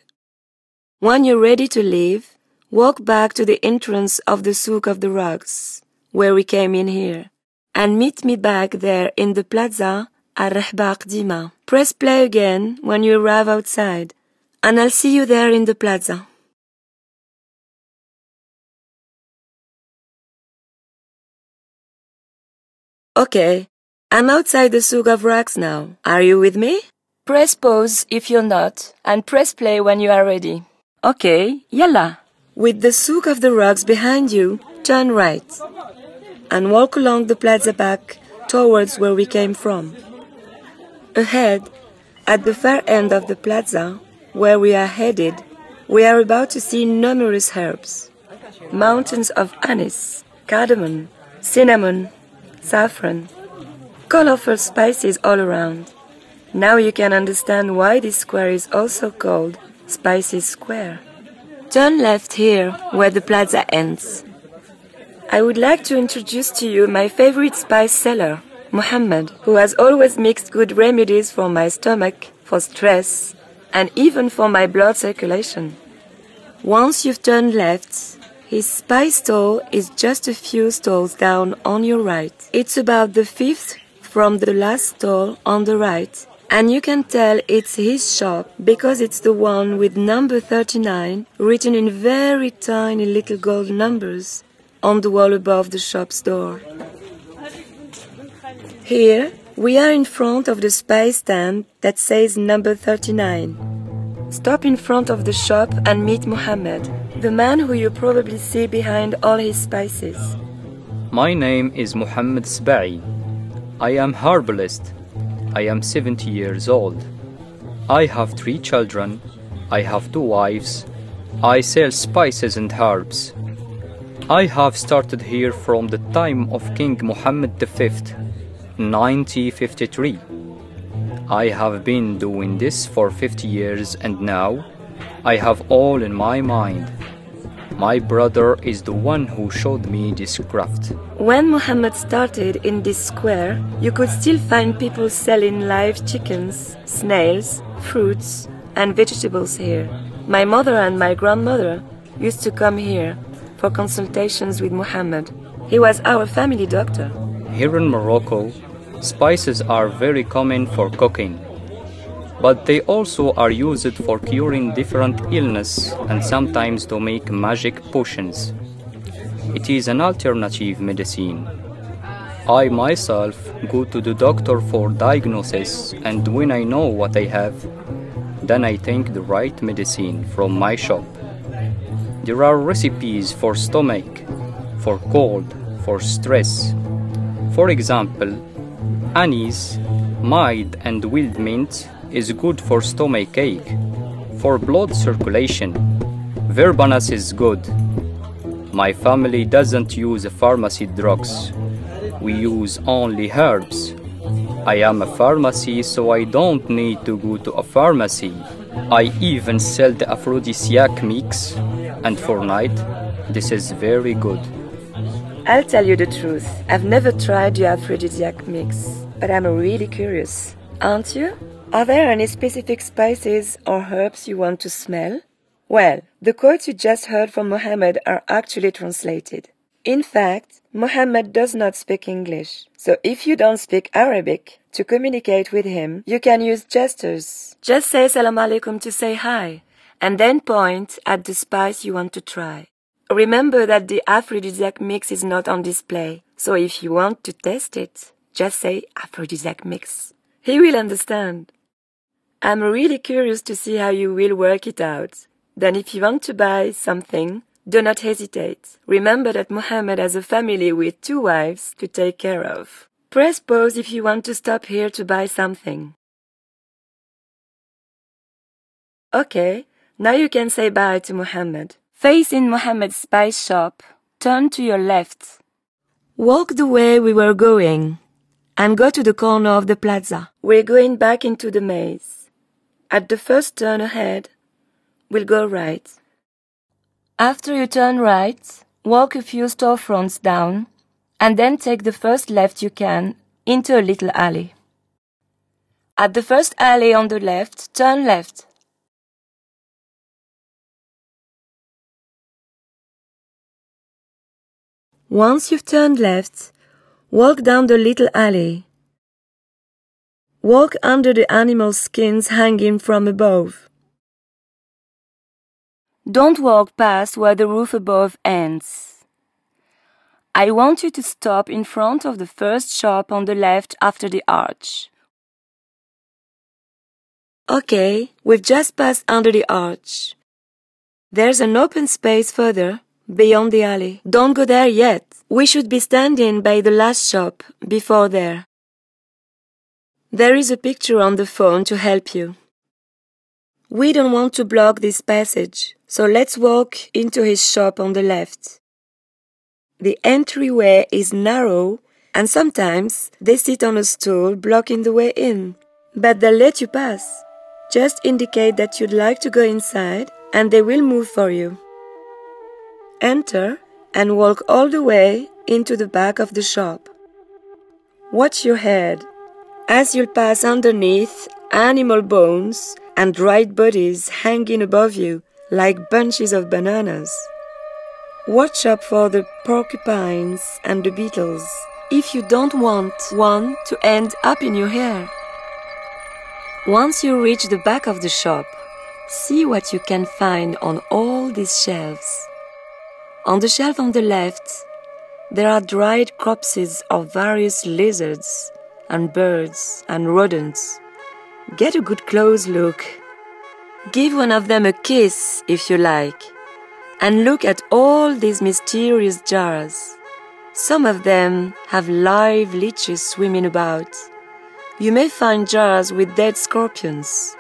S1: When you're ready to leave, walk back to the entrance of the souk of the rugs, where we came in here, and meet me back there in the plaza Al-Rahba Dima. Press play again when you arrive outside, and I'll see you there in the plaza. Okay, I'm outside the souk of rugs now. Are you with me? Press pause if you're not, and press play when you are ready. Okay, yalla. With the souk of the rugs behind you, turn right and walk along the plaza back towards where we came from. Ahead, at the far end of the plaza, where we are headed, we are about to see numerous herbs. Mountains of anise, cardamom, cinnamon, saffron, colorful spices all around. Now you can understand why this square is also called Spices Square. Turn left here, where the plaza ends. I would like to introduce to you my favorite spice seller, Muhammad, who has always mixed good remedies for my stomach, for stress, and even for my blood circulation. Once you've turned left, his spice store is just a few stalls down on your right. It's about the fifth from the last stall on the right, and you can tell it's his shop because it's the one with number 39 written in very tiny little gold numbers on the wall above the shop's door. Here, we are in front of the spice stand that says number 39. Stop in front of the shop and meet Muhammad, the man who you probably see behind all his spices.
S7: My name is Muhammad Sbai. I am herbalist. I am 70 years old. I have three children. I have two wives. I sell spices and herbs. I have started here from the time of King Muhammad V, 1953. I have been doing this for 50 years and now I have all in my mind. My brother is the one who showed me this craft.
S1: When Muhammad started in this square, you could still find people selling live chickens, snails, fruits, and vegetables here. My mother and my grandmother used to come here for consultations with Muhammad. He was our family doctor.
S7: Here in Morocco, spices are very common for cooking, but they also are used for curing different illness and sometimes to make magic potions. It is an alternative medicine. I myself go to the doctor for diagnosis and when I know what I have, then I take the right medicine from my shop. There are recipes for stomach, for cold, for stress. For example, anise, mild and wild mint is good for stomach ache. For blood circulation, verbenase is good. My family doesn't use pharmacy drugs. We use only herbs. I am a pharmacy, so I don't need to go to a pharmacy. I even sell the aphrodisiac mix, and for night, this is very good.
S1: I'll tell you the truth. I've never tried the aphrodisiac mix, but I'm really curious. Aren't you? Are there any specific spices or herbs you want to smell? Well, the quotes you just heard from Mohammed are actually translated. In fact, Muhammad does not speak English, so if you don't speak Arabic, to communicate with him, you can use gestures. Just say salam alaikum to say hi, and then point at the spice you want to try. Remember that the aphrodisiac mix is not on display, so if you want to test it, just say aphrodisiac mix. He will understand. I'm really curious to see how you will work it out. Then if you want to buy something, do not hesitate. Remember that Muhammad has a family with two wives to take care of. Press pause if you want to stop here to buy something. Okay, now you can say bye to Muhammad. Facing Muhammad's spice shop, turn to your left. Walk the way we were going and go to the corner of the plaza. We're going back into the maze. At the first turn ahead, we'll go right. After you turn right, walk a few storefronts down, and then take the first left you can into a little alley. At the first alley on the left, turn left. Once you've turned left, walk down the little alley. Walk under the animal skins hanging from above. Don't walk past where the roof above ends. I want you to stop in front of the first shop on the left after the arch. Okay, we've just passed under the arch. There's an open space further, beyond the alley. Don't go there yet. We should be standing by the last shop, before there. There is a picture on the phone to help you. We don't want to block this passage, so let's walk into his shop on the left. The entryway is narrow, and sometimes they sit on a stool blocking the way in, but they'll let you pass. Just indicate that you'd like to go inside, and they will move for you. Enter and walk all the way into the back of the shop. Watch your head. As you'll pass underneath animal bones and dried bodies hanging above you like bunches of bananas. Watch out for the porcupines and the beetles if you don't want one to end up in your hair. Once you reach the back of the shop, see what you can find on all these shelves. On the shelf on the left, there are dried corpses of various lizards and birds and rodents. Get a good close look. Give one of them a kiss if you like. And look at all these mysterious jars. Some of them have live leeches swimming about. You may find jars with dead scorpions.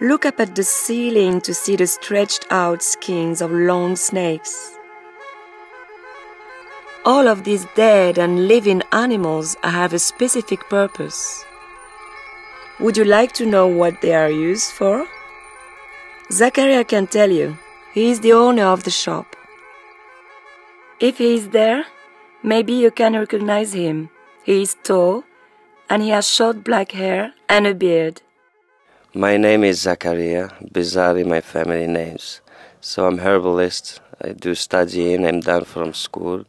S1: Look up at the ceiling to see the stretched out skins of long snakes. All of these dead and living animals have a specific purpose. Would you like to know what they are used for? Zakaria can tell you. He is the owner of the shop. If he is there, maybe you can recognize him. He is tall and he has short black hair and a beard.
S8: My name is Zakaria, bizarrely my family names. So I'm herbalist. I do studying. I'm done from school.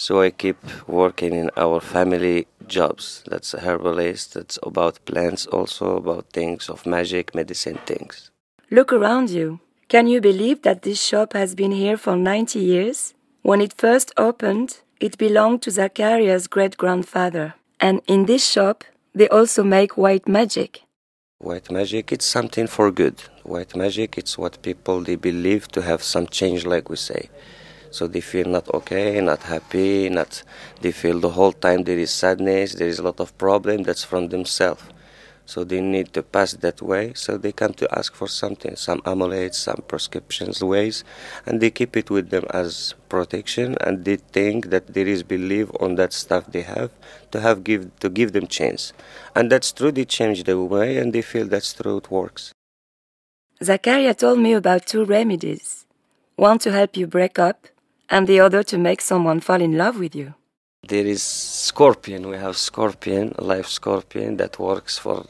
S8: So I keep working in our family jobs. That's a herbalist. That's about plants, also about things of magic, medicine things.
S1: Look around you. Can you believe that this shop has been here for 90 years? When it first opened, it belonged to Zakaria's great grandfather. And in this shop, they also make white magic.
S8: White magic, it's something for good. White magic, it's what people they believe to have some change, like we say. So they feel not okay, not happy, not. They feel the whole time there is sadness, there is a lot of problem. That's from themselves. So they need to pass that way. So they come to ask for something, some amulets, some prescriptions, ways, and they keep it with them as protection. And they think that there is belief on that stuff they have to have give to give them chance. And that's true. They change the way, and they feel that's true. It works.
S1: Zakaria told me about two remedies one to help you break up, and the other to make someone fall in love with you.
S8: There is scorpion. We have scorpion, live scorpion that works for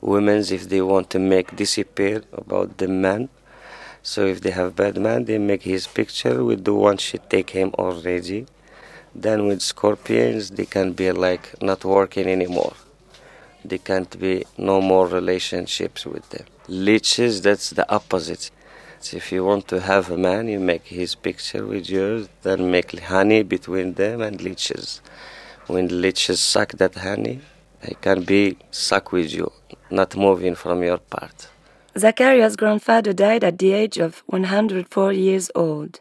S8: women if they want to make disappear about the man. So if they have bad man, they make his picture with the one she take him already. Then with scorpions, they can be like not working anymore. They can't be no more relationships with them. Leeches, that's the opposite. If you want to have a man, you make his picture with yours, then make honey between them and leeches. When leeches suck that honey, they can be stuck with you, not moving from your part.
S1: Zakaria's grandfather died at the age of 104 years old,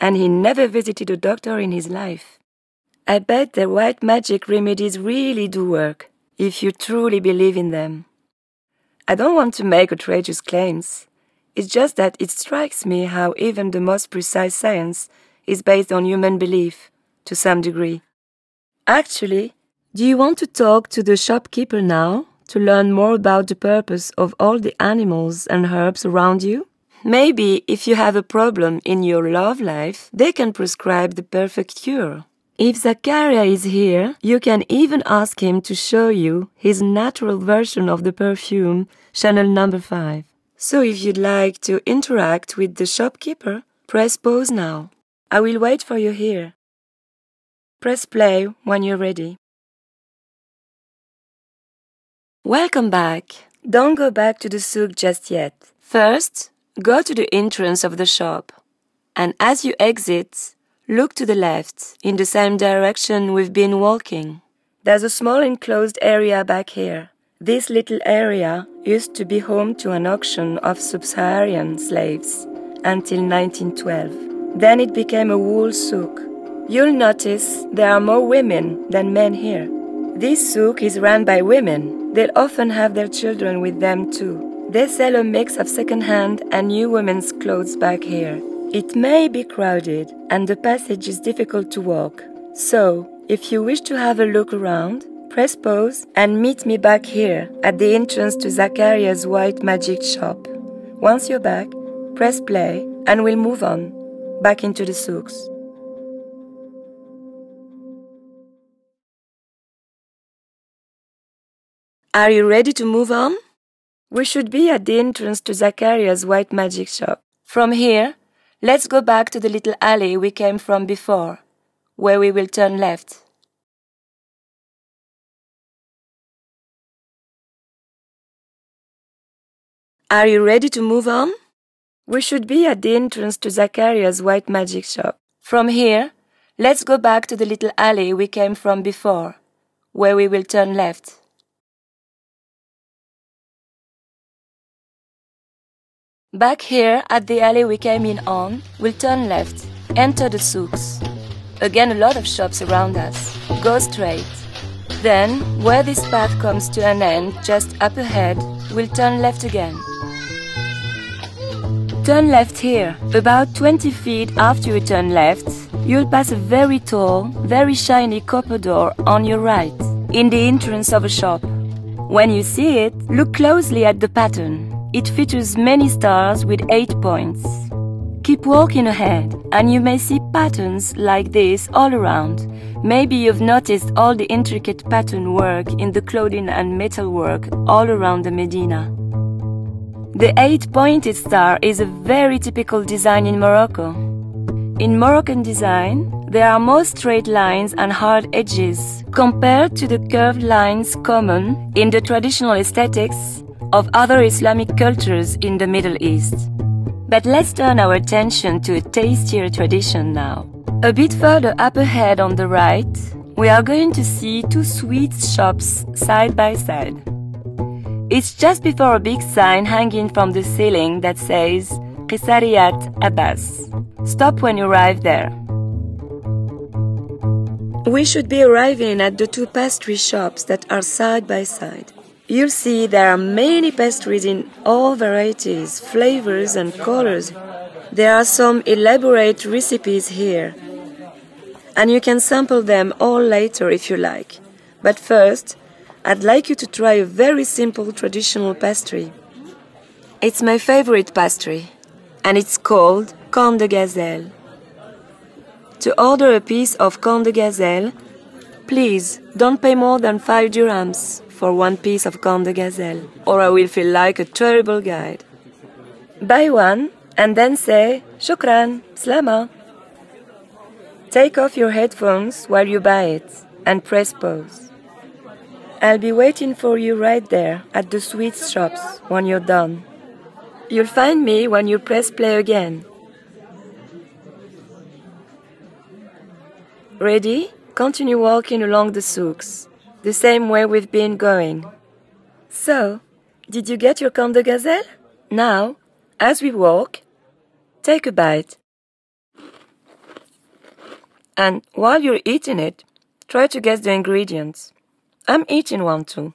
S1: and he never visited a doctor in his life. I bet the white magic remedies really do work, if you truly believe in them. I don't want to make outrageous claims. It's just that it strikes me how even the most precise science is based on human belief, to some degree. Actually, do you want to talk to the shopkeeper now to learn more about the purpose of all the animals and herbs around you? Maybe if you have a problem in your love life, they can prescribe the perfect cure. If Zakaria is here, you can even ask him to show you his natural version of the perfume, Chanel number 5. So if you'd like to interact with the shopkeeper, press pause now. I will wait for you here. Press play when you're ready. Welcome back. Don't go back to the souk just yet. First, go to the entrance of the shop. And as you exit, look to the left, in the same direction we've been walking. There's a small enclosed area back here. This little area used to be home to an auction of sub-Saharan slaves until 1912. Then it became a wool souk. You'll notice there are more women than men here. This souk is run by women. They'll often have their children with them too. They sell a mix of second-hand and new women's clothes back here. It may be crowded and the passage is difficult to walk. So, if you wish to have a look around, press pause and meet me back here at the entrance to Zakaria's white magic shop. Once you're back, press play and we'll move on back into the souks. Are you ready to move on? We should be at the entrance to Zakaria's white magic shop. From here, let's go back to the little alley we came from before, where we will turn left. Are you ready to move on? We should be at the entrance to Zakaria's white magic shop. From here, let's go back to the little alley we came from before, where we will turn left. Back here at the alley we came in on, we'll turn left, enter the souks. Again, a lot of shops around us. Go straight. Then, where this path comes to an end, just up ahead, we'll turn left again. Turn left here. About 20 feet after you turn left, you'll pass a very tall, very shiny copper door on your right, in the entrance of a shop. When you see it, look closely at the pattern. It features many stars with eight points. Keep walking ahead, and you may see patterns like this all around. Maybe you've noticed all the intricate pattern work in the clothing and metalwork all around the Medina. The eight-pointed star is a very typical design in Morocco. In Moroccan design, there are more straight lines and hard edges compared to the curved lines common in the traditional aesthetics of other Islamic cultures in the Middle East. But let's turn our attention to a tastier tradition now. A bit further up ahead on the right, we are going to see two sweet shops side by side. It's just before a big sign hanging from the ceiling that says Qisariyat Abbas. Stop when you arrive there. We should be arriving at the two pastry shops that are side by side. You'll see there are many pastries in all varieties, flavors, and colors. There are some elaborate recipes here, and you can sample them all later if you like. But first, I'd like you to try a very simple traditional pastry. It's my favorite pastry, and it's called corne de gazelle. To order a piece of corne de gazelle, please don't pay more than 5 dirhams for one piece of corne de gazelle, or I will feel like a terrible guide. Buy one and then say, Shukran, Slama. Take off your headphones while you buy it and press pause. I'll be waiting for you right there at the sweets shops when you're done. You'll find me when you press play again. Ready? Continue walking along the souks, the same way we've been going. So, did you get your corne de gazelle? Now, as we walk, take a bite. And while you're eating it, try to guess the ingredients. I'm eating one too.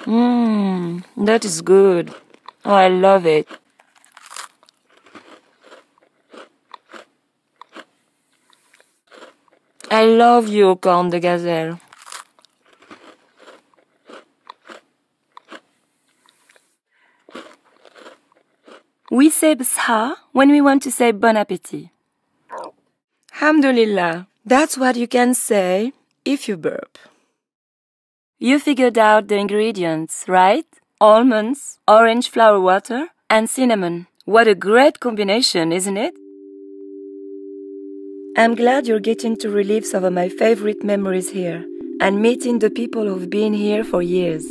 S1: Mmm, that is good. Oh, I love it. I love you, corne de gazelle. We say bsha when we want to say bon appetit. Alhamdulillah, that's what you can say if you burp. You figured out the ingredients, right? Almonds, orange flower water, and cinnamon. What a great combination, isn't it? I'm glad you're getting to relive some of my favorite memories here and meeting the people who've been here for years.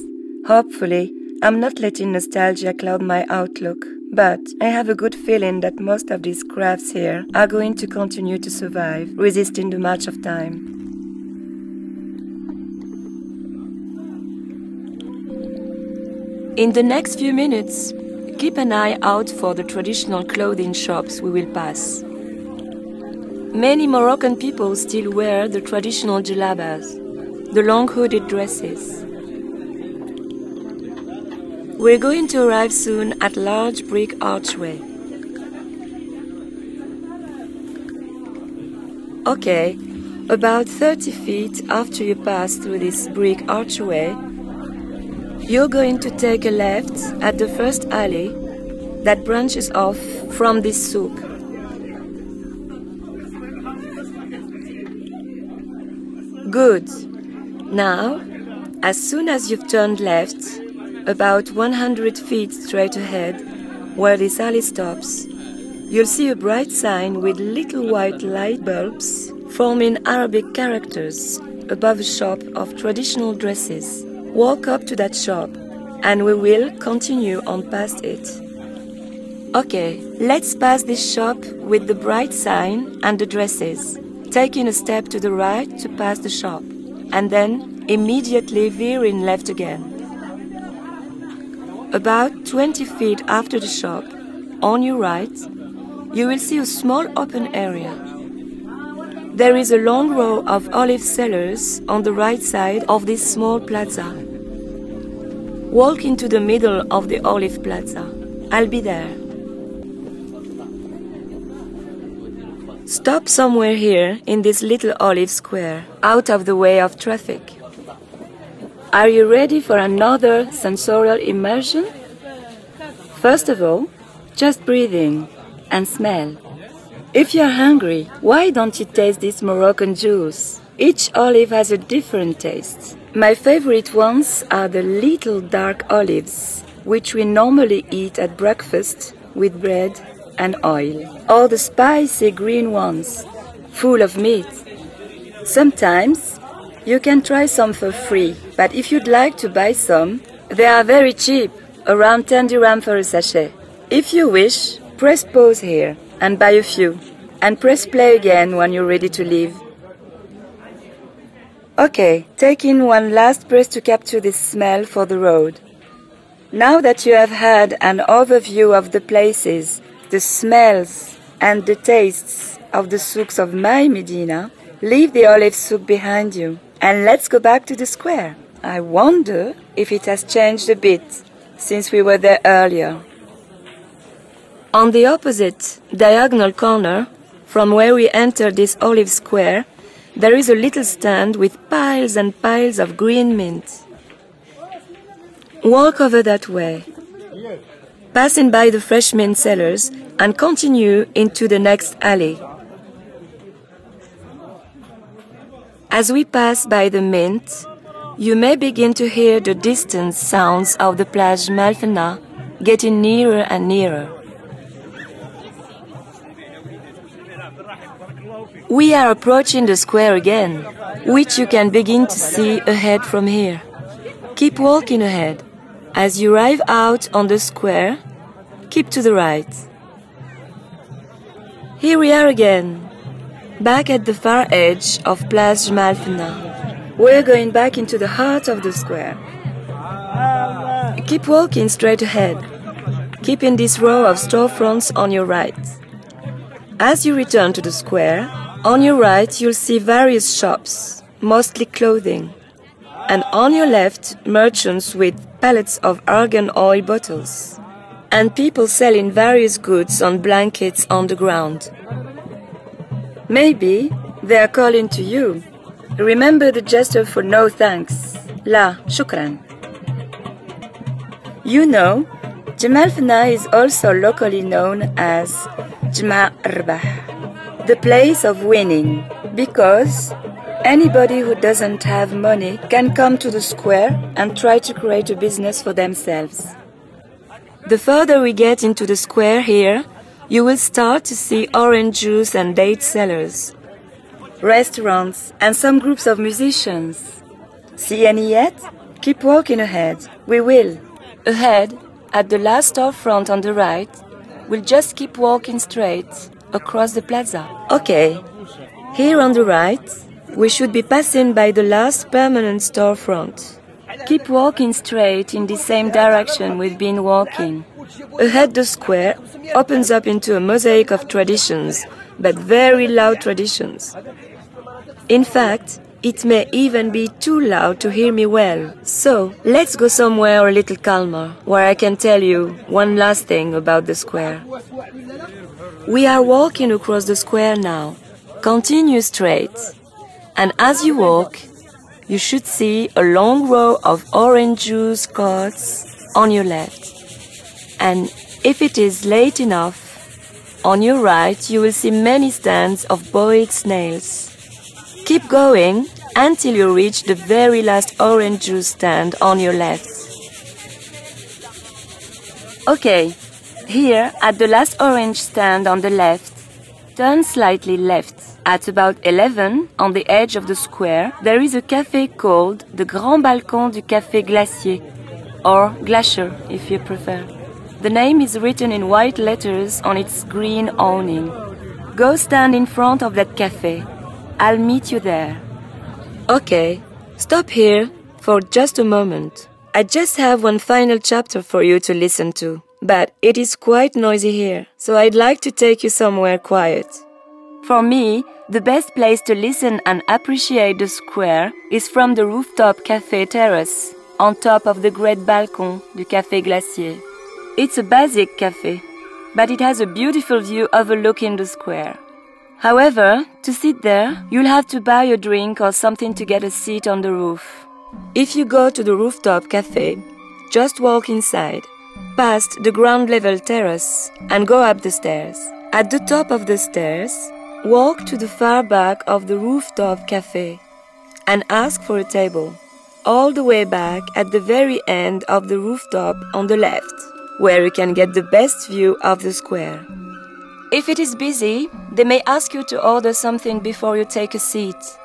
S1: Hopefully, I'm not letting nostalgia cloud my outlook. But I have a good feeling that most of these crafts here are going to continue to survive, resisting the march of time. In the next few minutes, keep an eye out for the traditional clothing shops we will pass. Many Moroccan people still wear the traditional jalabas, the long hooded dresses. We're going to arrive soon at large brick archway. Okay, about 30 feet after you pass through this brick archway, you're going to take a left at the first alley that branches off from this souk. Good. Now, as soon as you've turned left, about 100 feet straight ahead, where this alley stops, you'll see a bright sign with little white light bulbs forming Arabic characters above a shop of traditional dresses. Walk up to that shop and we will continue on past it. Okay, let's pass this shop with the bright sign and the dresses, taking a step to the right to pass the shop, and then immediately veering left again. About 20 feet after the shop, on your right, you will see a small open area. There is a long row of olive sellers on the right side of this small plaza. Walk into the middle of the olive plaza. I'll be there. Stop somewhere here in this little olive square, out of the way of traffic. Are you ready for another sensorial immersion? First of all, just breathing and smell. If you're hungry, why don't you taste this Moroccan juice? Each olive has a different taste. My favorite ones are the little dark olives, which we normally eat at breakfast with bread and oil, or the spicy green ones, full of meat. Sometimes you can try some for free, but if you'd like to buy some, they are very cheap, around 10 dirham for a sachet. If you wish, press pause here and buy a few, and press play again when you're ready to leave. Okay, take in one last breath to capture this smell for the road. Now that you have had an overview of the places, the smells, and the tastes of the souks of my Medina, leave the olive souk behind you and let's go back to the square. I wonder if it has changed a bit since we were there earlier. On the opposite diagonal corner from where we entered this olive square, there is a little stand with piles and piles of green mint. Walk over that way, passing by the fresh mint sellers, and continue into the next alley. As we pass by the mint, you may begin to hear the distant sounds of the place Jemaa el Fnaa getting nearer and nearer. We are approaching the square again, which you can begin to see ahead from here. Keep walking ahead. As you arrive out on the square, keep to the right. Here we are again, back at the far edge of Place Jemaa el Fnaa. We're going back into the heart of the square. Keep walking straight ahead, keeping this row of storefronts on your right. As you return to the square, on your right you'll see various shops, mostly clothing, and on your left merchants with pallets of argan oil bottles, and people selling various goods on blankets on the ground. Maybe they are calling to you. Remember the gesture for no thanks. La shukran. You know, Jemaa el Fnaa is also locally known as Jma Arbah, the place of winning, because anybody who doesn't have money can come to the square and try to create a business for themselves. The further we get into the square here, you will start to see orange juice and date sellers, restaurants, and some groups of musicians. See any yet? Keep walking ahead. We will. Ahead, at the last storefront on the right, we'll just keep walking straight across the plaza. Okay. Here on the right, we should be passing by the last permanent storefront. Keep walking straight in the same direction we've been walking. Ahead the square opens up into a mosaic of traditions, but very loud traditions. In fact, it may even be too loud to hear me well. So, let's go somewhere a little calmer, where I can tell you one last thing about the square. We are walking across the square now. Continue straight. And as you walk, you should see a long row of orange juice carts on your left. And if it is late enough, on your right you will see many stands of boiled snails. Keep going until you reach the very last orange juice stand on your left. Okay, here at the last orange stand on the left, turn slightly left. At about 11, on the edge of the square, there is a cafe called the Grand Balcon du Café Glacier, or Glacier if you prefer. The name is written in white letters on its green awning. Go stand in front of that cafe. I'll meet you there. Okay, stop here for just a moment. I just have one final chapter for you to listen to, but it is quite noisy here, so I'd like to take you somewhere quiet. For me, the best place to listen and appreciate the square is from the rooftop cafe terrace on top of the great balcon du Café Glacier. It's a basic cafe, but it has a beautiful view overlooking the square. However, to sit there, you'll have to buy a drink or something to get a seat on the roof. If you go to the rooftop cafe, just walk inside, past the ground level terrace, and go up the stairs. At the top of the stairs, walk to the far back of the rooftop cafe and ask for a table. All the way back at the very end of the rooftop on the left, where you can get the best view of the square. If it is busy, they may ask you to order something before you take a seat,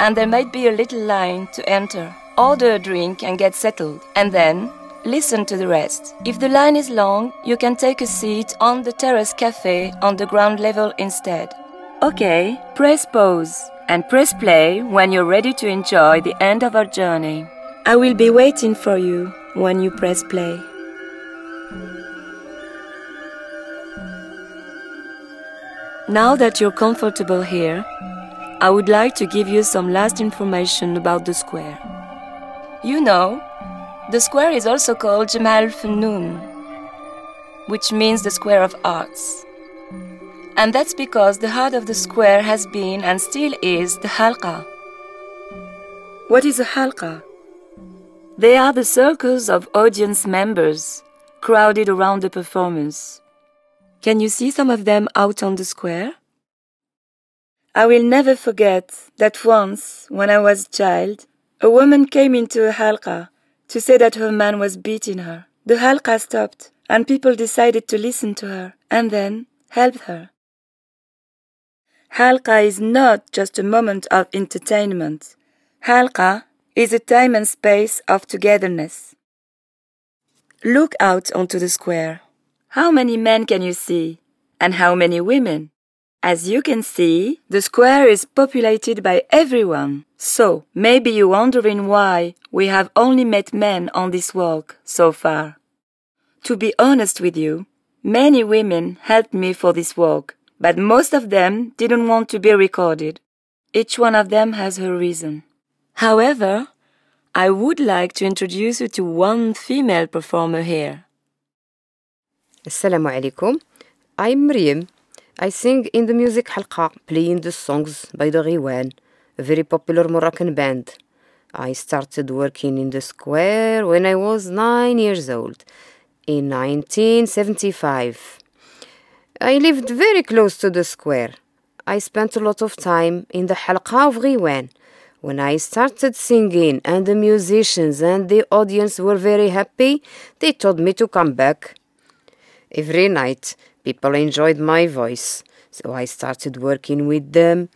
S1: and there might be a little line to enter. Order a drink and get settled, and then listen to the rest. If the line is long, you can take a seat on the terrace cafe on the ground level instead. Okay, press pause and press play when you're ready to enjoy the end of our journey. I will be waiting for you when you press play. Now that you're comfortable here, I would like to give you some last information about the square. You know, the square is also called Jamal Fanoun, which means the square of arts. And that's because the heart of the square has been and still is the halqa. What is a halqa? They are the circles of audience members crowded around the performance. Can you see some of them out on the square? I will never forget that once, when I was a child, a woman came into a halqa to say that her man was beating her. The halqa stopped, and people decided to listen to her and then help her. Halqa is not just a moment of entertainment. Halqa is a time and space of togetherness. Look out onto the square. How many men can you see? And how many women? As you can see, the square is populated by everyone. So, maybe you're wondering why we have only met men on this walk so far. To be honest with you, many women helped me for this walk, but most of them didn't want to be recorded. Each one of them has her reason. However, I would like to introduce you to one female performer here.
S9: Assalamu alaikum. I'm Miriam. I sing in the music halqa, playing the songs by the Riwan, a very popular Moroccan band. I started working in the square when I was nine years old, in 1975. I lived very close to the square. I spent a lot of time in the halqa of Riwan. When I started singing and the musicians and the audience were very happy, they told me to come back. Every night, people enjoyed my voice, so I started working with them.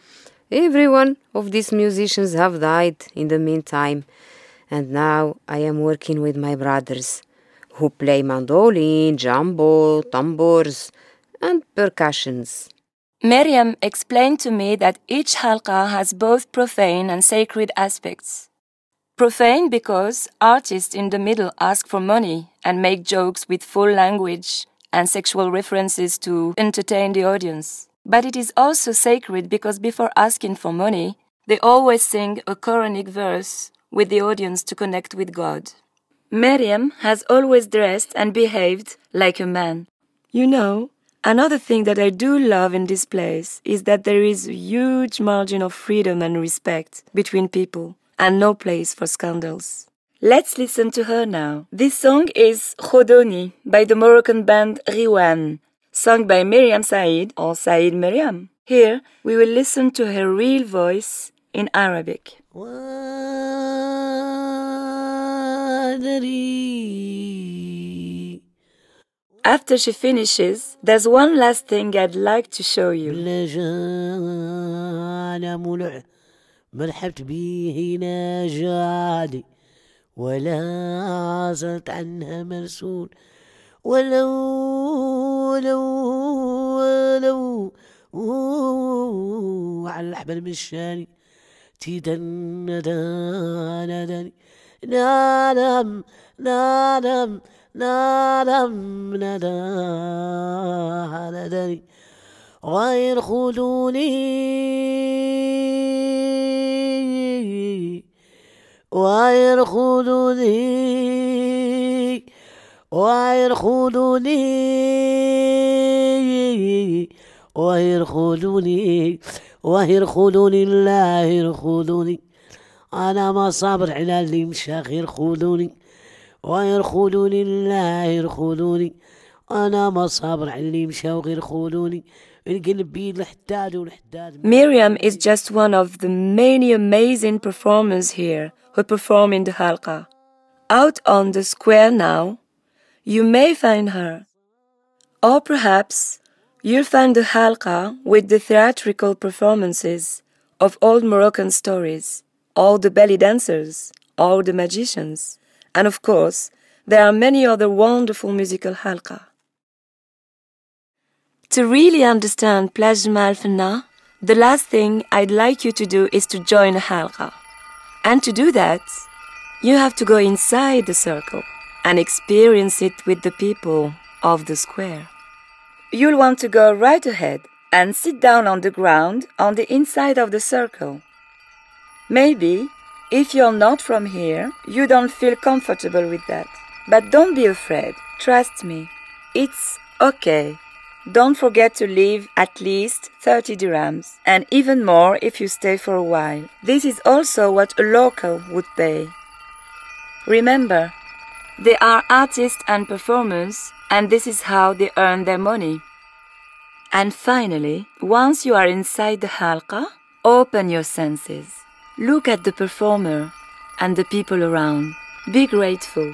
S9: Every one of these musicians have died in the meantime, and now I am working with my brothers, who play mandolin, jumbo, tambours, and percussions.
S1: Miriam explained to me that each halqa has both profane and sacred aspects. Profane because artists in the middle ask for money and make jokes with full language and sexual references to entertain the audience. But it is also sacred because before asking for money, they always sing a Quranic verse with the audience to connect with God. Miriam has always dressed and behaved like a man. You know, another thing that I do love in this place is that there is a huge margin of freedom and respect between people and no place for scandals. Let's listen to her now. This song is Khodoni by the Moroccan band Riwan, sung by Miriam Said or Said Miriam. Here we will listen to her real voice in Arabic. After she finishes, there's one last thing I'd like to show you.
S10: مرحبت بيه نجادي ولا عزت عنها مرسول. ولو ولو ولو, ولو على الحبل مشاني تدندانني نادم نادم نادم داني غير خذوني وغير خدودي وغير خدودي وغير خدودي وغير خدودي الله يرخدوني أنا ما صابر على اللي مشاخ يرخدوني لا الله يرخدوني أنا ما صابر على اللي مشى غير خدوني
S1: Miriam is just one of the many amazing performers here who perform in the halqa. Out on the square now, you may find her. Or perhaps you'll find the halqa with the theatrical performances of old Moroccan stories, all the belly dancers, all the magicians, and of course, there are many other wonderful musical halqa. To really understand Place Jemaa el Fnaa, the last thing I'd like you to do is to join a halqa. And to do that, you have to go inside the circle and experience it with the people of the square. You'll want to go right ahead and sit down on the ground on the inside of the circle. Maybe, if you're not from here, you don't feel comfortable with that. But don't be afraid, trust me. It's okay. Don't forget to leave at least 30 dirhams, and even more if you stay for a while. This is also what a local would pay. Remember, they are artists and performers, and this is how they earn their money. And finally, once you are inside the halqa, open your senses. Look at the performer and the people around. Be grateful.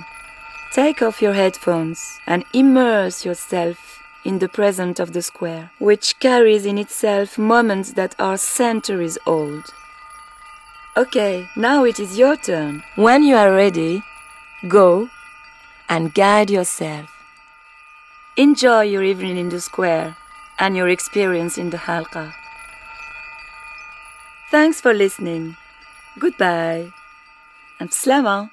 S1: Take off your headphones and immerse yourself in the present of the square, which carries in itself moments that are centuries old. Okay, now it is your turn. When you are ready, go and guide yourself. Enjoy your evening in the square and your experience in the halqa. Thanks for listening. Goodbye and slama.